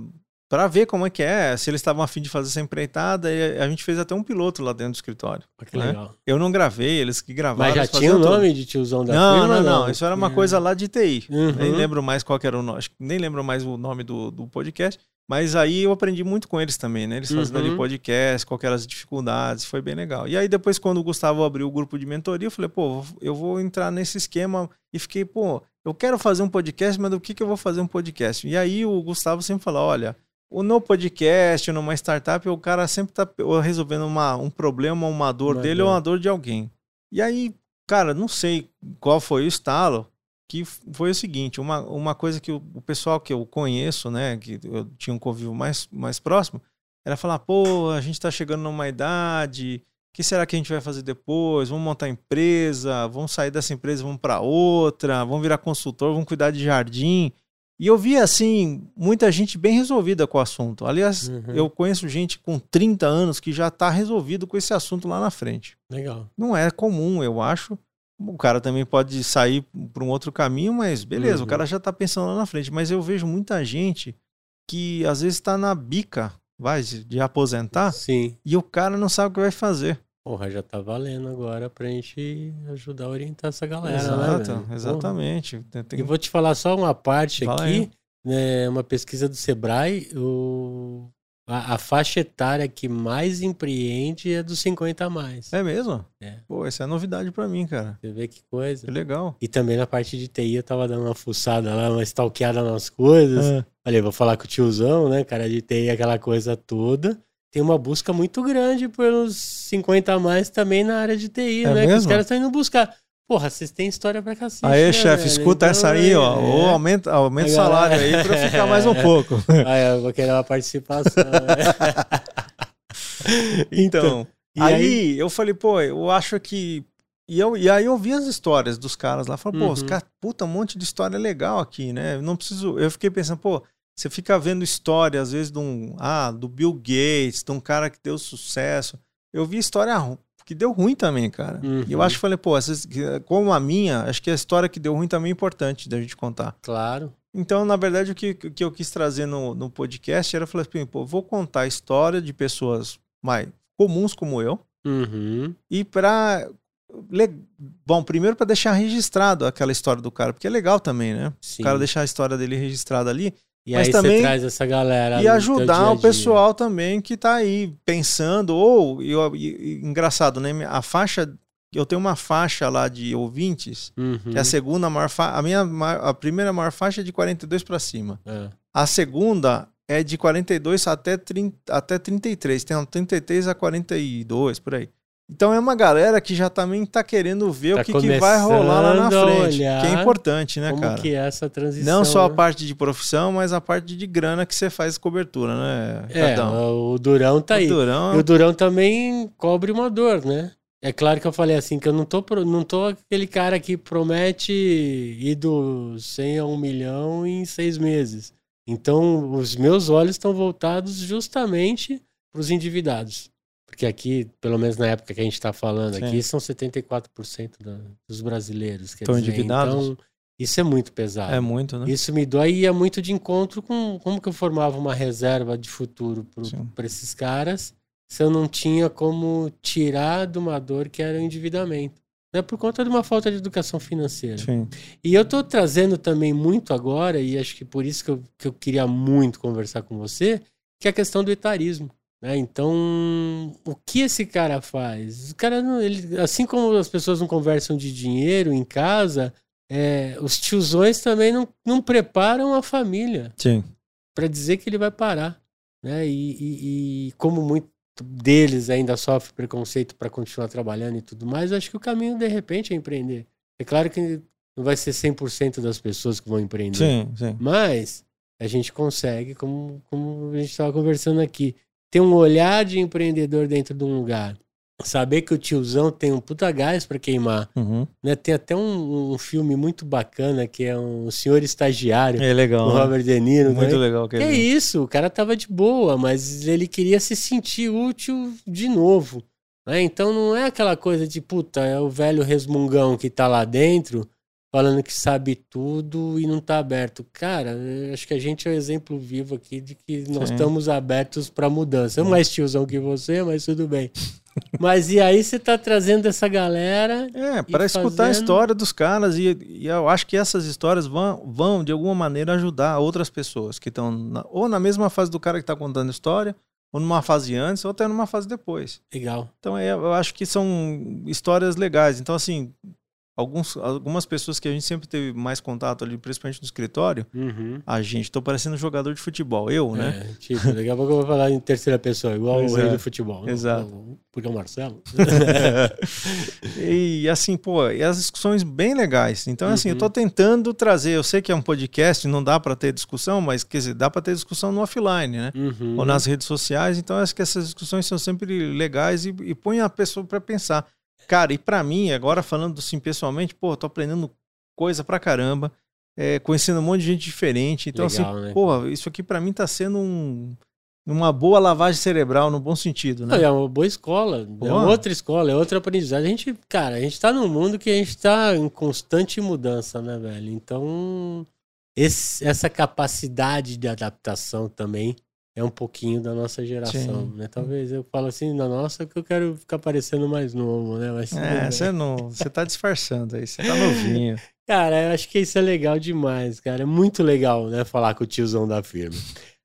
para ver como é que é, se eles estavam afim de fazer essa empreitada, e a gente fez até um piloto lá dentro do escritório. que né? legal. Eu não gravei, eles que gravaram. Mas já tinha o nome tudo. de tiozão da não, firma? Não, não, não, isso era uma coisa lá de TI. Uhum. Nem lembro mais qual era o nome, nem lembro mais o nome do, do podcast. Mas aí eu aprendi muito com eles também, né? Eles fazendo Uhum. ali podcast, com aquelas dificuldades, foi bem legal. E aí depois, quando o Gustavo abriu o grupo de mentoria, eu falei, pô, eu vou entrar nesse esquema e fiquei, pô, eu quero fazer um podcast, mas do que, que eu vou fazer um podcast? E aí o Gustavo sempre fala, olha, o no podcast, numa startup, o cara sempre tá resolvendo uma, um problema, uma dor dele ou uma dor de alguém. E aí, cara, não sei qual foi o estalo, que foi o seguinte, uma, uma coisa que o, o pessoal que eu conheço, né, que eu tinha um convívio mais, mais próximo, era falar, pô, a gente tá chegando numa idade, o que será que a gente vai fazer depois? Vamos montar empresa, vamos sair dessa empresa, vamos para outra, vamos virar consultor, vamos cuidar de jardim. E eu via, assim, muita gente bem resolvida com o assunto. Aliás, Uhum. eu conheço gente com 30 anos que já tá resolvido com esse assunto lá na frente Legal. não é comum, eu acho. O cara também pode sair para um outro caminho, mas beleza, Uhum. o cara já tá pensando lá na frente. Mas eu vejo muita gente que às vezes está na bica, vai, de, aposentar, Sim. e o cara não sabe o que vai fazer. Porra, já tá valendo agora pra gente ajudar a orientar essa galera, né, Exato? Porra. exatamente. Tem- E vou te falar só uma parte Fala aqui, né, uma pesquisa do Sebrae, o, a, a faixa etária que mais empreende é dos 50 a mais. É mesmo? É. Pô, essa é novidade para mim, cara. Você vê que coisa. Que legal. E também na parte de TI eu tava dando uma fuçada lá, uma stalkeada nas coisas. É. Falei, vou falar com o tiozão, né, cara, de TI, aquela coisa toda. Tem uma busca muito grande pelos 50 a mais também na área de TI, É né? Que os mesmo? caras estão indo buscar. Porra, vocês têm história pra cacete. Aí, né, chefe, escuta Então, essa aí, ó. é. Ou aumenta, aumenta o salário aí para eu ficar mais um pouco. Ah, eu vou querer uma participação. né? Então, e aí, aí- eu falei, pô, eu acho que. E, eu, e aí eu vi as histórias dos caras lá. Falei, pô, os Uhum. caras, puta, um monte de história legal aqui, né? Eu não preciso. Eu fiquei pensando, pô, você fica vendo história, às vezes, de um. Ah, do Bill Gates, de um cara que deu sucesso. Eu vi história que deu ruim também, cara. Uhum. E eu acho que falei, pô, essas, como a minha, acho que a história que deu ruim também é importante da gente contar. Claro. Então, na verdade, o que, que eu quis trazer no, no podcast era falar assim, pô, vou contar a história de pessoas mais comuns como eu. Uhum. E para Bom, primeiro para deixar registrado aquela história do cara, porque é legal também, né? Sim. O cara deixar a história dele registrada ali E mas aí também- você traz essa galera. e ajudar dia a o dia. pessoal também que tá aí pensando ou e, e- engraçado, né? A faixa eu tenho uma faixa lá de ouvintes, Uhum. que é a segunda maior faixa, a minha a primeira maior faixa é de 42 para cima. É. A segunda é de 42 até 30, até 33, tem um 33 a 42 por aí. Então é uma galera que já também tá querendo ver Tá o que, que vai rolar lá na frente, que é importante, né, Como cara? que é essa transição? Não só a né? parte de profissão, mas a parte de grana que você faz cobertura, né, É, o Durão tá aí. O Durão, E o Durão também cobre uma dor, né? É claro que eu falei assim, que eu não tô, não tô aquele cara que promete ir do 100 a 1 milhão em seis meses. Então, os meus olhos estão voltados justamente para os endividados. Porque aqui, pelo menos na época que a gente está falando Sim. aqui, são 74% da, dos brasileiros. Quer Estão dizer, endividados? Então, isso é muito pesado. é muito, né? Isso me dói e é muito de encontro com como que eu formava uma reserva de futuro para esses caras se eu não tinha como tirar de uma dor que era o endividamento. É por conta de uma falta de educação financeira. Sim. E eu tô trazendo também muito agora, e acho que por isso que eu, que eu queria muito conversar com você, que é a questão do etarismo. Né? Então, o que esse cara faz? O cara, não, ele, assim como as pessoas não conversam de dinheiro em casa, é, os tiozões também não, não preparam a família para dizer que ele vai parar. Né? E, e- e como muito deles ainda sofre preconceito para continuar trabalhando e tudo mais, eu acho que o caminho, de repente, é empreender. É claro que não vai ser 100% das pessoas que vão empreender. Sim, sim. Mas a gente consegue, como, como a gente estava conversando aqui, ter um olhar de empreendedor dentro de um lugar. Saber que o tiozão tem um puta gás para queimar. Uhum. Né? Tem até um, um filme muito bacana que é um Senhor Estagiário, É legal. com né? Robert De Niro. Muito também. legal. Que é isso, o cara tava de boa, mas ele queria se sentir útil de novo. né? Então não é aquela coisa de, puta, é o velho resmungão que tá lá dentro falando que sabe tudo e não tá aberto. Cara, acho que a gente é o exemplo vivo aqui de que nós Sim. estamos abertos pra mudança. Eu mais tiozão que você, mas tudo bem. Mas e aí você tá trazendo essa galera. É, para escutar fazendo... a história dos caras. E, e, eu acho que essas histórias vão, vão, de alguma maneira, ajudar outras pessoas que estão ou na mesma fase do cara que está contando a história, ou numa fase antes, ou até numa fase depois. Legal. Então é, eu acho que são histórias legais. Então, assim, alguns, algumas pessoas que a gente sempre teve mais contato ali, principalmente no escritório, uhum. a gente, tô parecendo um jogador de futebol, eu, né? É, tipo, daqui a pouco eu vou falar em terceira pessoa, igual o rei é. do futebol. Exato. Porque é o Marcelo. e assim, pô, e as discussões bem legais. Então, assim, eu tô uhum. tentando trazer, eu sei que é um podcast, não dá para ter discussão, mas quer dizer, dá para ter discussão no offline, né? Uhum. Ou nas redes sociais, então acho que essas discussões são sempre legais e, e põem a pessoa para pensar. Cara, e para mim, agora falando assim pessoalmente, pô, tô aprendendo coisa pra caramba, é, conhecendo um monte de gente diferente. Então, assim, Legal, assim, né? pô, isso aqui para mim tá sendo um, uma boa lavagem cerebral, no bom sentido, né? É uma boa escola, pô. é outra escola, é outra aprendizagem. A gente, cara, a gente tá num mundo que a gente tá em constante mudança, né, velho? Então, esse, essa capacidade de adaptação também é um pouquinho da nossa geração, Sim. né? Talvez eu falo assim, na nossa, que eu quero ficar parecendo mais novo, né? Mas, é, você não, você tá disfarçando aí, você tá novinho. Cara, eu acho que isso é legal demais, cara. É muito legal, né? Falar com o tiozão da firma.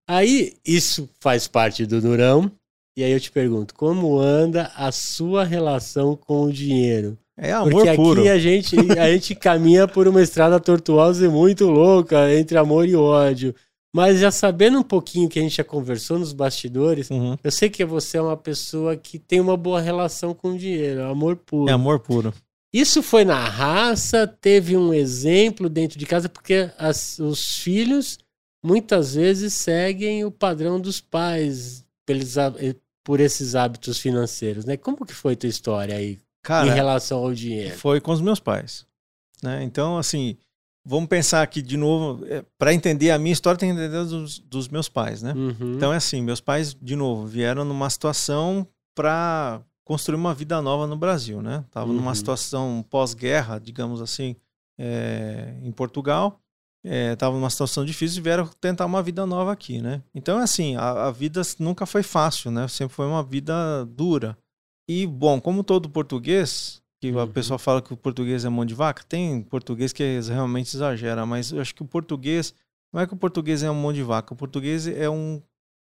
Aí, isso faz parte do Durão. E aí eu te pergunto, como anda a sua relação com o dinheiro? É amor Porque aqui a gente, a gente caminha por uma estrada tortuosa e muito louca entre amor e ódio. Mas já sabendo um pouquinho que a gente já conversou nos bastidores, uhum. eu sei que você é uma pessoa que tem uma boa relação com o dinheiro, amor puro. É amor puro. Isso foi na raça, teve um exemplo dentro de casa, porque as, os filhos muitas vezes seguem o padrão dos pais pelos, por esses hábitos financeiros, né? Como que foi tua história aí Cara, em relação ao dinheiro? Foi com os meus pais, né? Então, assim, vamos pensar aqui de novo, é, para entender a minha história, tem que entender dos, dos meus pais, né? Uhum. Então é assim, meus pais, de novo, vieram numa situação para construir uma vida nova no Brasil, né? Tava uhum. numa situação pós-guerra, digamos assim, é, em Portugal. Estava é, numa situação difícil e vieram tentar uma vida nova aqui, né? Então, assim, a, a vida nunca foi fácil, né? Sempre foi uma vida dura. E, bom, como todo português, que uhum. a pessoa fala que o português é mão de vaca. Tem português que realmente exagera, mas eu acho que o português não é que o português é um mão de vaca. O português é um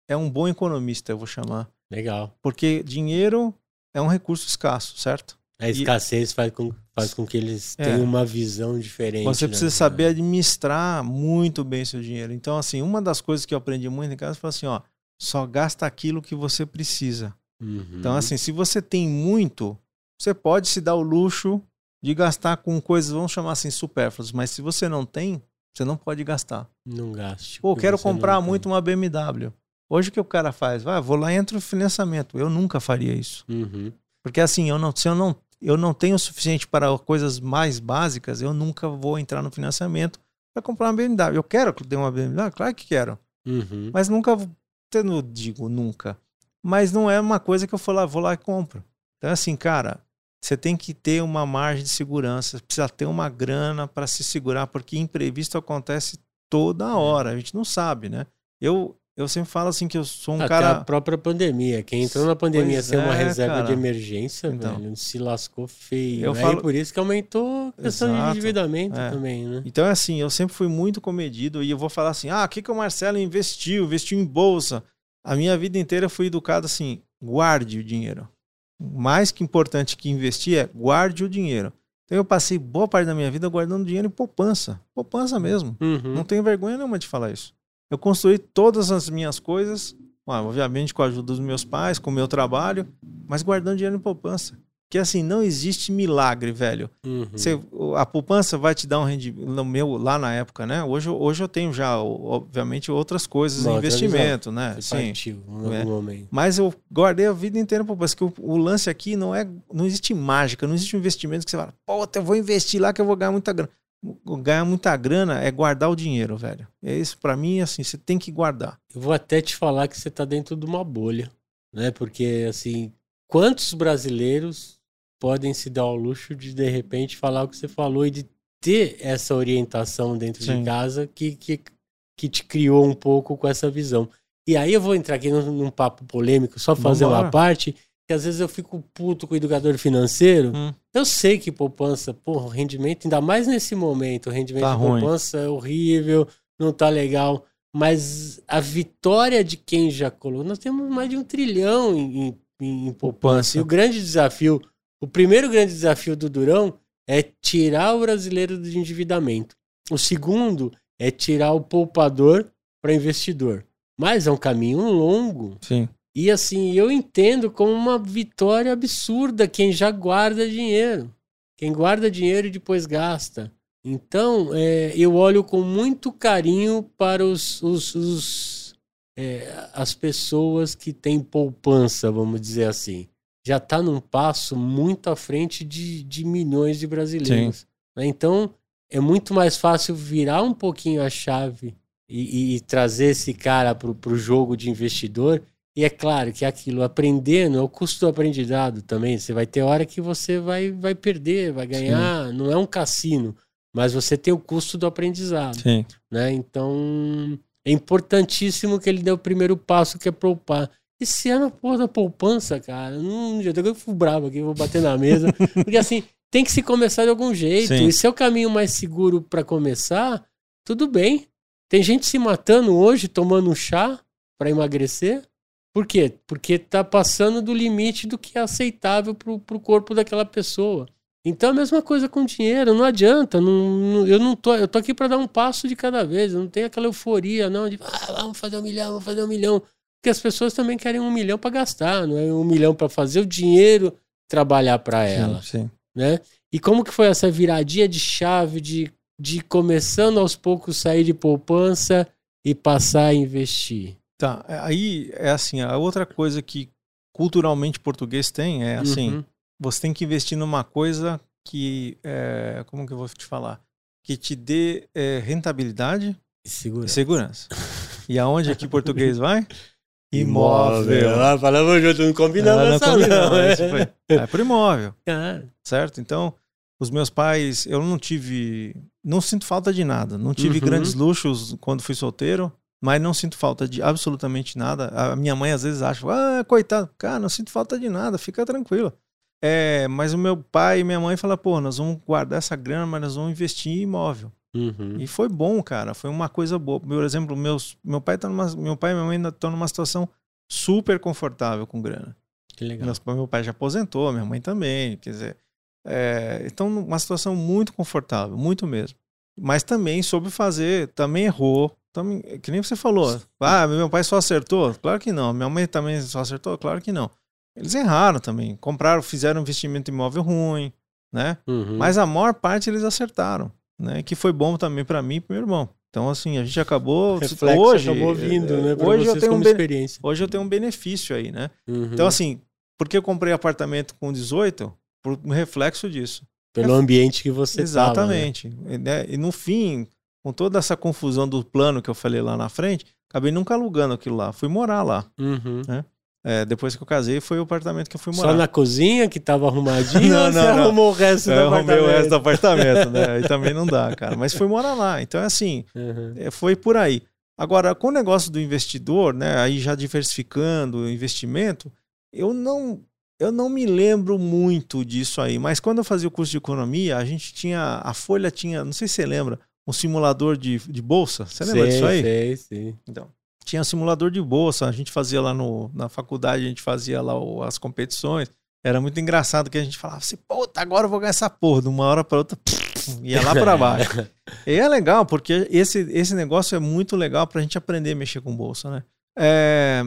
é um bom economista, eu vou chamar. Legal. Porque dinheiro é um recurso escasso, certo? A escassez e, faz, com, faz com que eles é, tenham uma visão diferente. Você né? precisa saber administrar muito bem seu dinheiro. Então, assim, uma das coisas que eu aprendi muito em casa foi assim, ó, só gasta aquilo que você precisa. Uhum. Então, assim, se você tem muito, você pode se dar o luxo de gastar com coisas, vamos chamar assim, supérfluas, mas se você não tem, você não pode gastar. Não gaste. Pô, quero comprar muito uma BMW. Hoje o que o cara faz? Vai, vou lá e entro no financiamento. Eu nunca faria isso. Uhum. Porque assim, eu não, se eu não, eu não tenho o suficiente para coisas mais básicas, eu nunca vou entrar no financiamento para comprar uma BMW. Eu quero ter uma BMW? Claro que quero. Uhum. Mas nunca, não digo nunca. Mas não é uma coisa que eu vou lá, vou lá e compro. Então, assim, cara, você tem que ter uma margem de segurança, precisa ter uma grana para se segurar, porque imprevisto acontece toda é. hora, a gente não sabe, né? Eu, eu sempre falo assim que eu sou um Até cara. a própria pandemia. Quem entrou na pandemia pois sem é, uma reserva cara. de emergência, então, velho, se lascou feio. Eu né? falo... Por isso que aumentou a questão Exato. de endividamento é. também, né? Então é assim, eu sempre fui muito comedido e eu vou falar assim: ah, o que, que o Marcelo investiu? Investiu em bolsa. A minha vida inteira eu fui educado assim: guarde o dinheiro mais que importante que investir é guarde o dinheiro. Então eu passei boa parte da minha vida guardando dinheiro em poupança. Poupança mesmo. Uhum. Não tenho vergonha nenhuma de falar isso. Eu construí todas as minhas coisas, obviamente com a ajuda dos meus pais, com o meu trabalho, mas guardando dinheiro em poupança que assim, não existe milagre, velho. Uhum. Você, a poupança vai te dar um rendimento, no meu, lá na época, né? Hoje, hoje eu tenho já, obviamente, outras coisas em investimento, né? Sim, é. momento. Mas eu guardei a vida inteira poupança, que o, o, lance aqui não é, não existe mágica, não existe um investimento que você fala, pô, eu vou investir lá que eu vou ganhar muita grana. Ganhar muita grana é guardar o dinheiro, velho. É isso, para mim, assim, você tem que guardar. Eu vou até te falar que você tá dentro de uma bolha, né? Porque, assim, quantos brasileiros podem se dar ao luxo de de repente falar o que você falou e de ter essa orientação dentro Sim. de casa que, que, que te criou um pouco com essa visão. E aí eu vou entrar aqui num, num papo polêmico, só fazer uma parte, que às vezes eu fico puto com o educador financeiro. Hum. Eu sei que poupança, porra, o rendimento, ainda mais nesse momento, o rendimento Tá de ruim. poupança é horrível, não tá legal. Mas a vitória de quem já colocou, nós temos mais de um trilhão em, em- em poupança. Poupança. E o grande desafio, o primeiro grande desafio do Durão é tirar o brasileiro do endividamento. O segundo é tirar o poupador para investidor. Mas é um caminho longo. Sim. E assim, eu entendo como uma vitória absurda quem já guarda dinheiro. Quem guarda dinheiro e depois gasta. Então, é, eu olho com muito carinho para os, os- os, é, as pessoas que têm poupança, vamos dizer assim. Já está num passo muito à frente de, de milhões de brasileiros. né? Então, é muito mais fácil virar um pouquinho a chave e, e- e trazer esse cara para o jogo de investidor. E é claro que aquilo, aprendendo, é o custo do aprendizado também. Você vai ter hora que você vai, vai perder, vai ganhar. Não é um cassino, mas você tem o custo do aprendizado Sim. né? Então é importantíssimo que ele dê o primeiro passo que é poupar. Esse ano a porra da poupança, cara, não, já tô eu fico bravo aqui, vou bater na mesa, porque assim tem que se começar de algum jeito. Sim. E se é o caminho mais seguro para começar, tudo bem. Tem gente se matando hoje tomando um chá para emagrecer. Por quê? Porque tá passando do limite do que é aceitável pro, pro corpo daquela pessoa. Então a mesma coisa com dinheiro, não adianta, não, eu não tô, eu tô aqui para dar um passo de cada vez, não tem aquela euforia não de ah, vamos fazer um milhão, vamos fazer um milhão, porque as pessoas também querem um milhão para gastar, não é um milhão para fazer o dinheiro trabalhar para ela, Sim, sim. né? E como que foi essa viradinha de chave de, de começando aos poucos sair de poupança e passar a investir? Tá, é- aí é assim, a outra coisa que culturalmente português tem é assim, Uhum. Você tem que investir numa coisa que, é, como que eu vou te falar? Que te dê é, rentabilidade Segura. e segurança. E aonde aqui português vai? Imóvel. Ah, falamos junto, não combinamos Ah, não essa combinamos, não. esse foi- É pro imóvel, certo? Então, os meus pais, eu não tive, não sinto falta de nada. Não tive Uhum. grandes luxos quando fui solteiro, mas não sinto falta de absolutamente nada. A minha mãe às vezes acha, ah, coitado, cara, não sinto falta de nada, fica tranquilo. É, mas o meu pai e minha mãe falam, pô, nós vamos guardar essa grana, mas nós vamos investir em imóvel. Uhum. E foi bom, cara. Foi uma coisa boa. Por exemplo, meus, meu pai tá numa, meu pai e minha mãe estão numa situação super confortável com grana. Que legal. Meus- meu pai já aposentou, minha mãe também. Quer dizer, é, então numa situação muito confortável, muito mesmo. Mas também soube fazer, também errou. Também, que nem você falou. Ah, meu pai só acertou? Claro que não. Minha mãe também só acertou? Claro que não. Eles erraram também. Compraram, fizeram um investimento imóvel ruim, né? Uhum. Mas a maior parte eles acertaram, né? Que foi bom também para mim e pro meu irmão. Então, assim, a gente acabou. reflexo hoje, acabou vindo, né? Pra hoje eu tenho um experiência. Hoje eu tenho um benefício aí, né? Uhum. Então, assim, porque eu comprei apartamento com 18? Por um reflexo disso. Pelo ambiente que você tava, né? Exatamente. E, né, E no fim, com toda essa confusão do plano que eu falei lá na frente, acabei nunca alugando aquilo lá. Fui morar lá. Uhum. É, depois que eu casei, foi o apartamento que eu fui morar. Só na cozinha que tava arrumadinho Não, ou você não, não. arrumou o resto do É, eu arrumei apartamento? o resto do apartamento, né? Aí também não dá, cara. Mas fui morar lá. Então é assim, Uhum. é, foi por aí. Agora, com o negócio do investidor, né? Aí já diversificando o investimento, eu não, eu não me lembro muito disso aí. Mas quando eu fazia o curso de economia, a gente tinha. A Folha tinha, não sei se você lembra, um simulador de, de bolsa. Você lembra Sei, disso aí? Sei, sim. Então, tinha simulador de bolsa, a gente fazia lá no, na faculdade, a gente fazia lá o- as competições. Era muito engraçado que a gente falava assim, puta, agora eu vou ganhar essa porra, de uma hora para outra, ia lá para baixo. e é legal, porque esse, esse negócio é muito legal pra gente aprender a mexer com bolsa, né? É,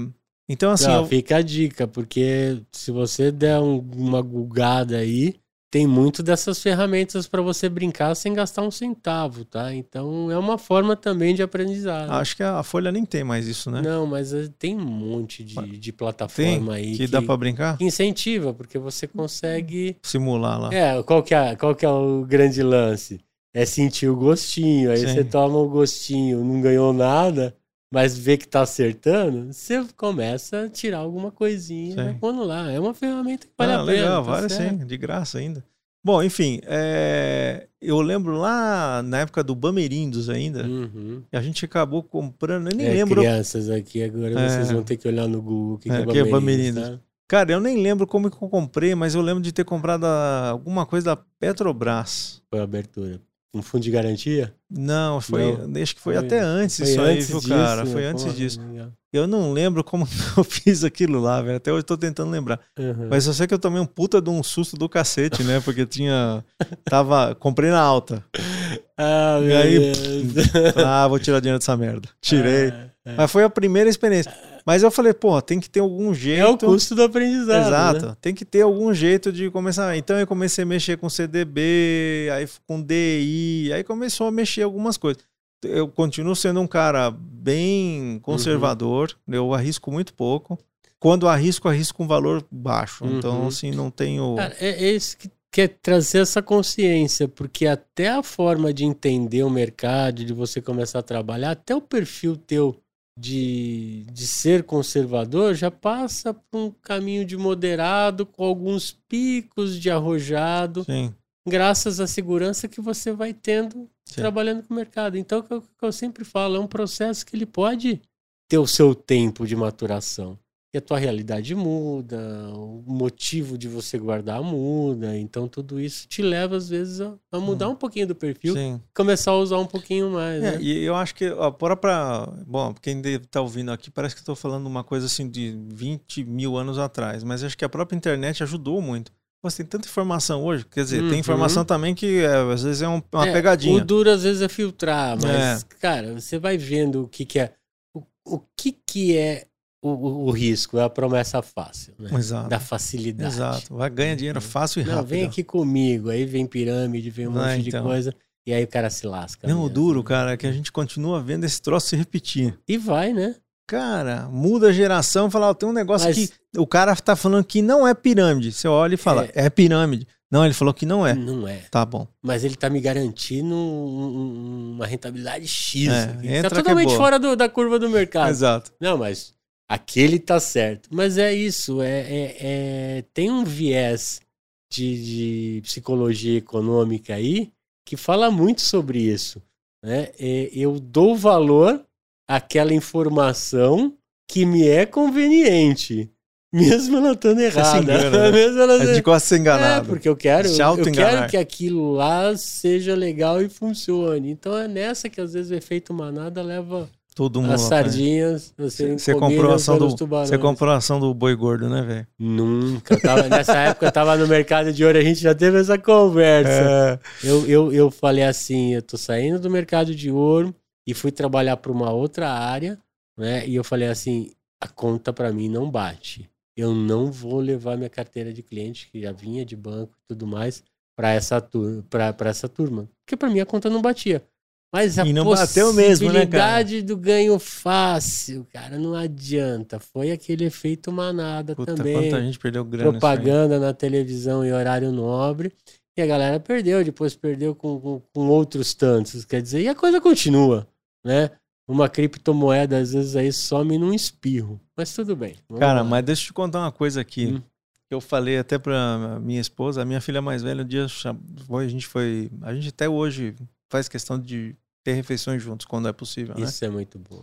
então, assim, Não, eu- Fica a dica, porque se você der um- uma gulgada aí, tem muito dessas ferramentas para você brincar sem gastar um centavo, tá? Então é uma forma também de aprendizado. acho que a Folha nem tem mais isso, né? Não, mas eh, tem um monte de, de plataforma aí que, dá pra brincar? que incentiva, porque você consegue. Simular lá. É, qual que é, qual que é o grande lance? É sentir o gostinho. Aí Sim. você toma o gostinho, não ganhou nada, mas vê que tá acertando, você começa a tirar alguma coisinha Sim. vai pondo lá. É uma ferramenta que vale Ah, a pena. legal, tá vale certo. sim, de graça ainda. Bom, enfim, é, eu lembro lá na época do Bamerindos ainda, Uhum. a gente acabou comprando, eu nem É, lembro. crianças aqui, agora É. vocês vão ter que olhar no Google o que, É, que é que é Bamerindos, tá? Cara, eu nem lembro como que eu comprei, mas eu lembro de ter comprado alguma coisa da Petrobras. Foi a abertura. Um fundo de garantia? Não, foi, acho que foi, Foi- até antes Foi isso antes aí, viu, disso, cara? né? Foi antes Porra, disso. legal. Eu não lembro como eu fiz aquilo lá, velho. Até hoje eu tô tentando lembrar. Uhum. Mas eu sei que eu tomei um puta de um susto do cacete, né? Porque tinha. Tava. Comprei na alta. Ah, E aí, Deus. Ah, vou tirar dinheiro dessa merda. Tirei. É, é. Mas foi a primeira experiência. Mas eu falei, pô, tem que ter algum jeito. É o custo do aprendizado. Exato. né? Tem que ter algum jeito de começar. Então eu comecei a mexer com CDB, aí com DI, aí começou a mexer algumas coisas. Eu continuo sendo um cara bem conservador, eu arrisco muito pouco. Quando arrisco, arrisco com valor baixo. Então, Uhum. assim, não tenho. Cara, é, é isso que quer trazer essa consciência, porque até a forma de entender o mercado, de você começar a trabalhar, até o perfil teu de, de ser conservador já passa por um caminho de moderado, com alguns picos de arrojado, Sim, graças à segurança que você vai tendo sim. trabalhando com o mercado. Então, o que eu, que eu sempre falo, é um processo que ele pode ter o seu tempo de maturação. E a tua realidade muda, o motivo de você guardar muda. Então, tudo isso te leva, às vezes, a, a mudar um pouquinho do perfil Sim. começar a usar um pouquinho mais. É, né? e eu acho que a própria. Bom, quem estar ouvindo aqui, parece que estou falando uma coisa assim de 20 mil anos atrás, mas acho que a própria internet ajudou muito. Você tem tanta informação hoje, quer dizer, Uhum. tem informação também que é, às vezes é um- uma É, pegadinha. O duro, às vezes, é filtrar, mas, É. cara, você vai vendo o que, que é. O, o que, que é o, o- o risco? É a promessa fácil, né? Exato. Da facilidade. Exato. Vai ganhar dinheiro fácil e Não, rápido. vem aqui comigo. Aí vem pirâmide, vem um monte de então. coisa. E aí o cara se lasca. Não, o mesmo. duro, cara, é que a gente continua vendo esse troço se repetir. E vai, né? Cara, muda a geração, fala, ó, tem um negócio Mas- que o cara tá falando que não é pirâmide. Você olha e fala, é, pirâmide. Não, ele falou que não é. Não é. Tá bom. Mas ele tá me garantindo um- um- uma rentabilidade X. É, tá é totalmente boa. fora do- da curva do mercado. Exato. Não, mas aquele tá certo. Mas é isso, é, é- é- tem um viés de, de psicologia econômica aí que fala muito sobre isso. Né? É, eu dou valor àquela informação que me é conveniente, mesmo ela estando errada. engana, né? mesmo ela A gente gosta de ser é, enganado. porque eu quero, eu quero que aquilo lá seja legal e funcione. Então é nessa que às vezes o efeito manada leva Todo mundo. as sardinhas Você comidas comprou a ação do, você comprou a ação do boi gordo, né, velho? Nunca. Tava- nessa época eu tava no mercado de ouro, a gente já teve essa conversa. É, Eu, eu, eu falei assim, eu tô saindo do mercado de ouro e fui trabalhar para uma outra área, né? E eu falei assim, a conta para mim não bate. Eu não vou levar minha carteira de cliente, que já vinha de banco e tudo mais, para essa, tur essa turma. Porque para mim a conta não batia. Mas a E não bateu mesmo, né, cara? do ganho fácil, cara, não adianta. Foi aquele efeito manada Puta, também quanta gente perdeu grana. propaganda na televisão em horário nobre. E a galera perdeu, depois perdeu com, com, com outros tantos. Quer dizer, e a coisa continua, né? Uma criptomoeda às vezes aí some num espirro. Mas tudo bem. Cara, lá. mas deixa eu te contar uma coisa aqui. Hum. Eu falei até pra minha esposa, a minha filha mais velha, um dia a gente foi. A gente até hoje faz questão de ter refeições juntos quando é possível, né? Isso é muito bom.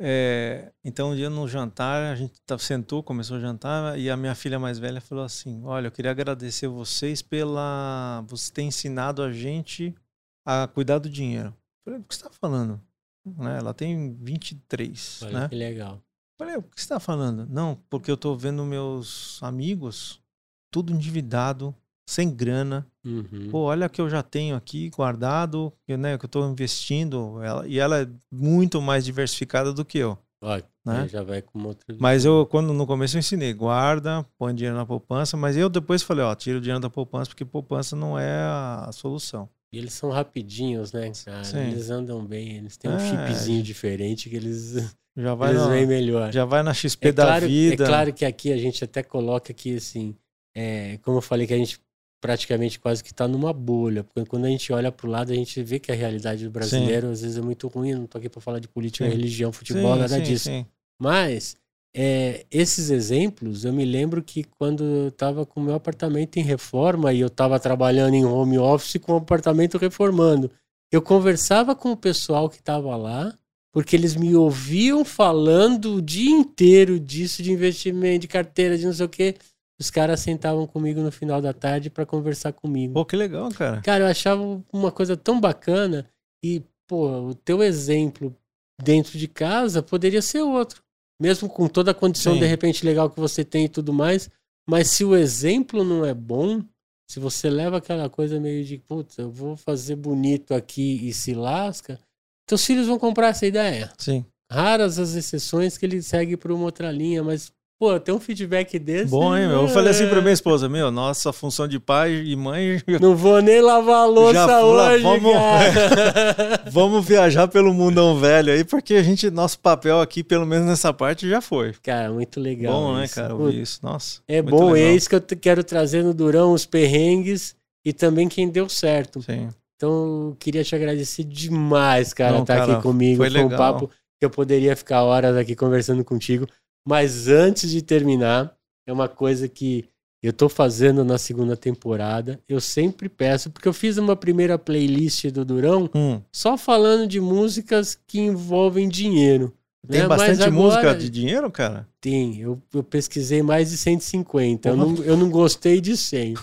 É, então, um dia no jantar, a gente tá- sentou, começou a jantar, e a minha filha mais velha falou assim: Olha, eu queria agradecer vocês pela. Você ter ensinado a gente a cuidar do dinheiro. Eu falei, o que você tá falando? Né? Ela tem 23, Olha né? que legal. Eu Falei, o que você tá falando? Não, porque eu tô vendo meus amigos tudo endividado, sem grana. Uhum. Pô, olha o que eu já tenho aqui guardado, que, né, que eu tô investindo. Ela, e ela é muito mais diversificada do que eu. Né? já vai com outra. Mas eu, quando no começo eu ensinei, guarda, põe dinheiro na poupança, mas eu depois falei, ó, tira o dinheiro da poupança, porque poupança não é a solução. E eles são rapidinhos, né, cara? Sim. Eles andam bem, eles têm um É. chipzinho diferente que eles, Já vai, eles na, vêm melhor. já vai na XP É da claro, vida. é claro que aqui a gente até coloca que, assim, é, como eu falei, que a gente praticamente quase que está numa bolha. Porque quando a gente olha para o lado, a gente vê que a realidade do brasileiro às vezes é muito ruim. Eu não tô aqui para falar de política, Sim. religião, futebol, Sim, nada sim, disso. sim. Mas é, esses exemplos, eu me lembro que quando eu estava com o meu apartamento em reforma e eu estava trabalhando em home office com o apartamento reformando, eu conversava com o pessoal que estava lá porque eles me ouviam falando o dia inteiro disso, de investimento, de carteira, de não sei o quê. Os caras sentavam comigo no final da tarde para conversar comigo. Pô, que legal, cara. Cara, eu achava uma coisa tão bacana e, pô, o teu exemplo dentro de casa poderia ser outro. Mesmo com toda a condição, Sim. de repente, legal que você tem e tudo mais. Mas se o exemplo não é bom, se você leva aquela coisa meio de, putz, eu vou fazer bonito aqui e se lasca, teus filhos vão comprar essa ideia. Sim. Raras as exceções que ele segue por uma outra linha, mas, pô, ter um feedback desse. Bom, hein, meu? Eu falei assim pra é, minha esposa, meu, nossa função de pai e mãe. Não vou nem lavar a louça Já hoje, vamos- cara. Vamos viajar pelo mundão velho aí, porque a gente, nosso papel aqui, pelo menos nessa parte, já foi. Cara, muito legal. bom, né, isso. cara? Pô, Ouvir isso. Nossa. É bom, legal. é isso que eu quero trazer no Durão, os perrengues e também quem deu certo. Sim. Então, eu queria te agradecer demais, cara, estar cara, aqui comigo. foi Foi, um legal. papo que eu poderia ficar horas aqui conversando contigo. Mas antes de terminar, é uma coisa que eu tô fazendo na segunda temporada. Eu sempre peço, porque eu fiz uma primeira playlist do Durão Hum, só falando de músicas que envolvem dinheiro. Tem? Mas bastante agora- música de dinheiro, cara? Tem, eu, eu pesquisei mais de 150. Eu não, eu não gostei de 100. né?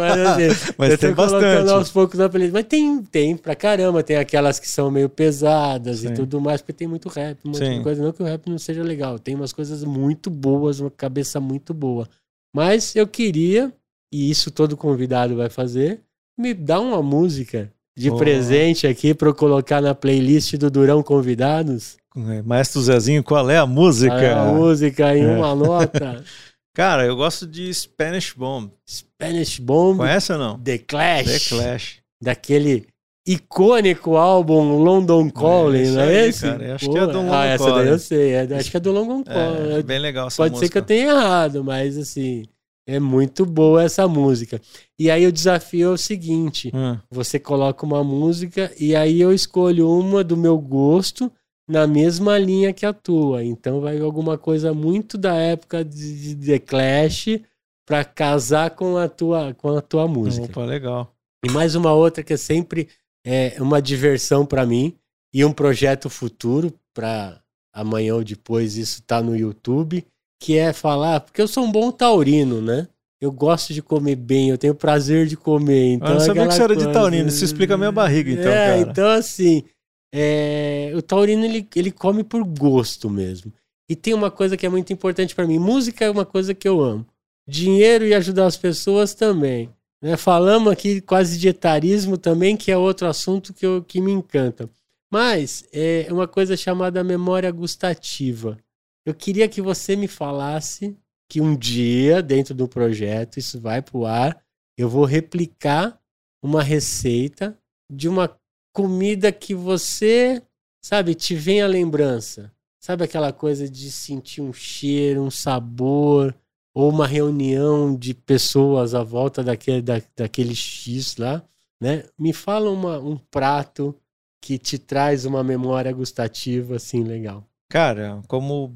Mas, assim, Mas tem bastante. aos poucos na playlist. Mas tem, tem pra caramba. Tem aquelas que são meio pesadas Sim. e tudo mais, porque tem muito rap, muita coisa. Não que o rap não seja legal. Tem umas coisas muito boas, uma cabeça muito boa. Mas eu queria, e isso todo convidado vai fazer, me dar uma música de Oh. presente aqui pra eu colocar na playlist do Durão Convidados. É, Maestro Zezinho, qual é a música? A música em É. uma nota. Cara, eu gosto de Spanish Bomb. Spanish Bomb, Conhece ou não? The Clash, The Clash. daquele icônico álbum London Calling, isso não é esse? cara, acho que é do London Ah, essa daí eu sei, é- acho que é do London Calling. É, bem legal essa Pode música. ser que eu tenha errado, mas assim, é muito boa essa música. E aí o desafio é o seguinte, Hum, você coloca uma música e aí eu escolho uma do meu gosto na mesma linha que a tua. Então vai alguma coisa muito da época de, de The Clash pra casar com a tua com a tua música. Opa, legal. E mais uma outra que é sempre é, uma diversão pra mim e um projeto futuro para amanhã ou depois isso tá no YouTube, que é falar, porque eu sou um bom taurino, né? Eu gosto de comer bem, eu tenho prazer de comer. Então eu não sabia aquela que você era de taurino, isso explica a minha barriga, então, é, cara. então assim, é, o taurino ele, ele come por gosto mesmo. E tem uma coisa que é muito importante pra mim, música é uma coisa que eu amo. Dinheiro e ajudar as pessoas também. Né? Falamos aqui quase de etarismo também, que é outro assunto que, eu, que me encanta. Mas é uma coisa chamada memória gustativa. Eu queria que você me falasse que um dia, dentro do projeto, isso vai pro ar, eu vou replicar uma receita de uma comida que você, sabe, te vem a lembrança. Sabe aquela coisa de sentir um cheiro, um sabor, ou uma reunião de pessoas à volta daquele, da, daquele X lá, né? Me fala uma, um prato que te traz uma memória gustativa assim legal. Cara, como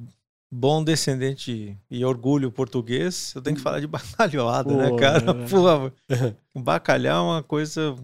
bom descendente e orgulho português, eu tenho que falar de bacalhoada, né, cara? Porra, o bacalhau é uma coisa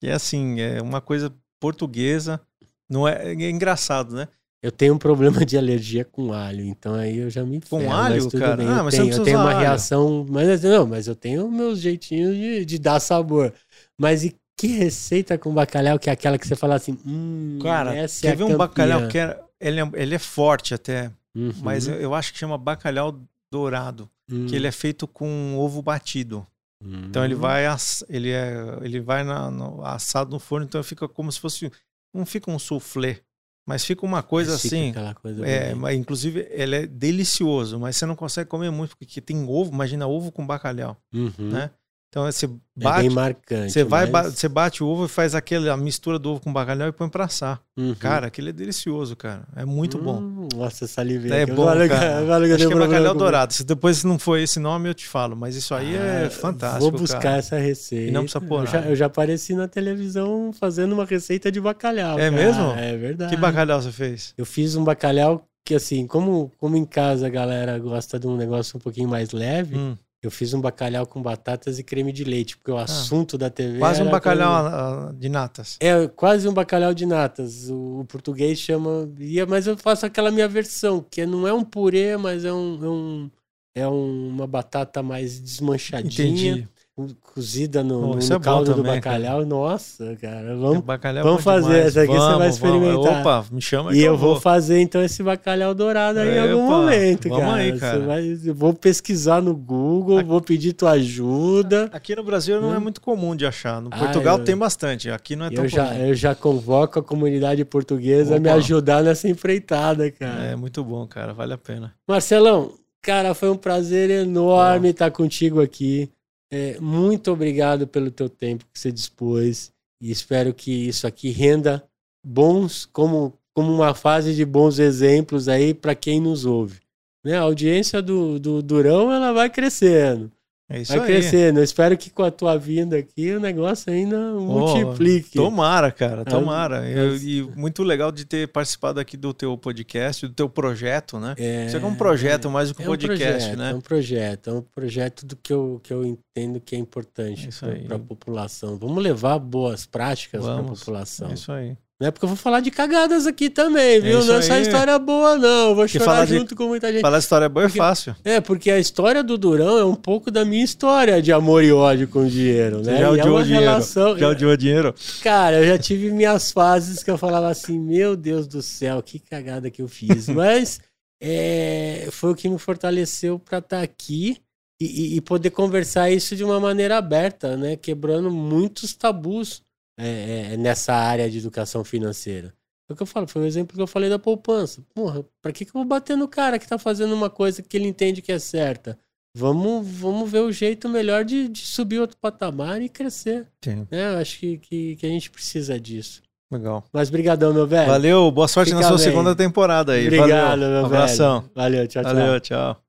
que é assim, é uma coisa portuguesa. Não é, é engraçado, né? Eu tenho um problema de alergia com alho, então aí eu já me Com ferro, alho, mas tudo cara? bem. Ah, eu mas você tenho, eu tenho uma alho. reação, mas não, mas eu tenho meus jeitinhos de, de dar sabor. Mas e que receita com bacalhau que é aquela que você fala assim, hum, Cara, essa quer é ver um bacalhau que é, ele, é, ele é forte até, Uhum, mas eu, eu acho que chama bacalhau dourado, hum, que ele é feito com ovo batido. Hum. Então ele vai ass- ele é ele vai na, no- assado no forno, então fica como se fosse não fica um soufflé, mas fica uma coisa Mas assim. coisa É, mas inclusive ele é delicioso, mas você não consegue comer muito porque tem ovo, imagina ovo com bacalhau, Uhum. né? Então você É bate, bem marcante. você vai, mas- você bate o ovo e faz aquela mistura do ovo com bacalhau e põe pra assar. Uhum. Cara, aquele é delicioso, cara. É muito bom. Hum, Nossa, salivei. É aqui. bom, Vale- cara. vale Acho que é bacalhau dourado. Se depois não for esse nome, eu te falo. Mas isso aí é Ah, fantástico, Vou buscar cara. essa receita. E não precisa pôr eu, já, eu já apareci na televisão fazendo uma receita de bacalhau. É cara. mesmo? É verdade. Que bacalhau você fez? Eu fiz um bacalhau que, assim, como, como em casa a galera gosta de um negócio um pouquinho mais leve, Hum. Eu fiz um bacalhau com batatas e creme de leite, porque o assunto da TV. Quase um bacalhau creme- ah, de natas. É quase um bacalhau de natas. O, o português chama. ia- Mas eu faço aquela minha versão, que não é um purê, mas é um. É, um- é um- uma batata mais desmanchadinha, Entendi. Co- cozida no, no- isso no é bom caldo do bacalhau. Nossa, cara. Vamos, Bacalhau é vamos bom fazer demais. essa aqui, você vai Vamos, vamos. experimentar. Opa, me chama e que eu vou fazer então esse bacalhau dourado aí em algum momento, vamos cara. aí, cara. vai- eu vou pesquisar no Google, Aqui- vou pedir tua ajuda. Aqui no Brasil não é Hum. muito comum de achar. No Ah, Portugal eu- tem bastante. Aqui não é tão Eu já, comum. eu já convoco a comunidade portuguesa a me Opa. ajudar nessa empreitada, cara. É muito bom, cara. Vale a pena. Marcelão, cara, foi um prazer enorme estar contigo aqui. É, muito obrigado pelo teu tempo que você dispôs. E espero que isso aqui renda bons, como, como uma fase de bons exemplos aí para quem nos ouve. Né? A audiência do, do Durão ela vai crescendo. É isso vai aí. crescendo. Eu espero que com a tua vinda aqui o negócio ainda multiplique. Tomara, cara, Ah, tomara. Eu- mas- e muito legal de ter participado aqui do teu podcast, do teu projeto, né? É, Isso aqui é um projeto mais do que um É podcast, projeto, né? É um projeto, é um projeto do que eu, que eu entendo que é importante aí. para a população. Vamos levar boas práticas para a população. É isso aí. Não é porque eu vou falar de cagadas aqui também, viu? isso não é só história boa, não. Eu vou chorar falar de- junto com muita gente. Falar história boa é Porque- fácil. É, porque a história do Durão é um pouco da minha história de amor e ódio com o dinheiro, Você né? já E é odiou uma o dinheiro. relação. Já odiou dinheiro? Cara, eu já tive minhas fases que eu falava assim, meu Deus do céu, que cagada que eu fiz. Mas é, foi o que me fortaleceu para estar aqui e, e- e poder conversar isso de uma maneira aberta, né? Quebrando muitos tabus é, é, nessa área de educação financeira. É o que eu falo, foi o exemplo que eu falei da poupança. Porra, pra que, que eu vou bater no cara que tá fazendo uma coisa que ele entende que é certa? Vamos, vamos ver o jeito melhor de, de subir outro patamar e crescer. Sim. É, eu acho que, que, que a gente precisa disso. Legal. Mas brigadão, meu velho. Valeu, boa sorte na Fica sua bem. segunda temporada aí. Obrigado, Valeu. meu Abração. velho. Valeu, tchau, tchau. Valeu, tchau.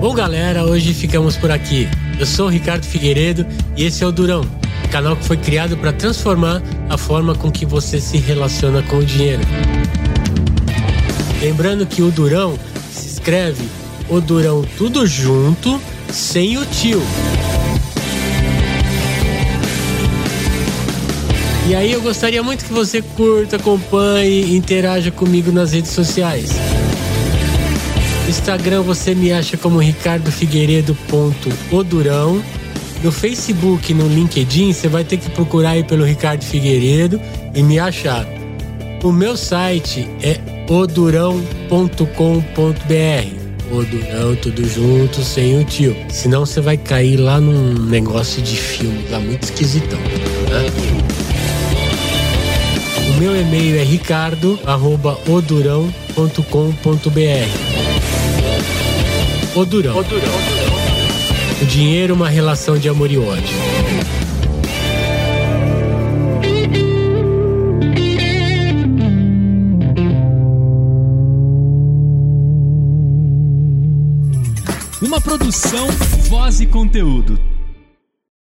Bom, galera, hoje ficamos por aqui. Eu sou o Ricardo Figueiredo e esse é o Durão, canal que foi criado para transformar a forma com que você se relaciona com o dinheiro. Lembrando que o Durão se escreve o Durão tudo junto, sem o tio. E aí eu gostaria muito que você curta, acompanhe interaja comigo nas redes sociais. Instagram você me acha como Ricardo Figueiredo.odurão. No Facebook no LinkedIn você vai ter que procurar aí pelo Ricardo Figueiredo e me achar. O meu site é odurão.com.br. Odurão, tudo junto, sem o tio. Senão você vai cair lá num negócio de filme lá muito esquisitão. né? O meu e-mail é ricardo.odurão.com.br. Odurão. O dinheiro, uma relação de amor e ódio. Uma produção, voz e conteúdo.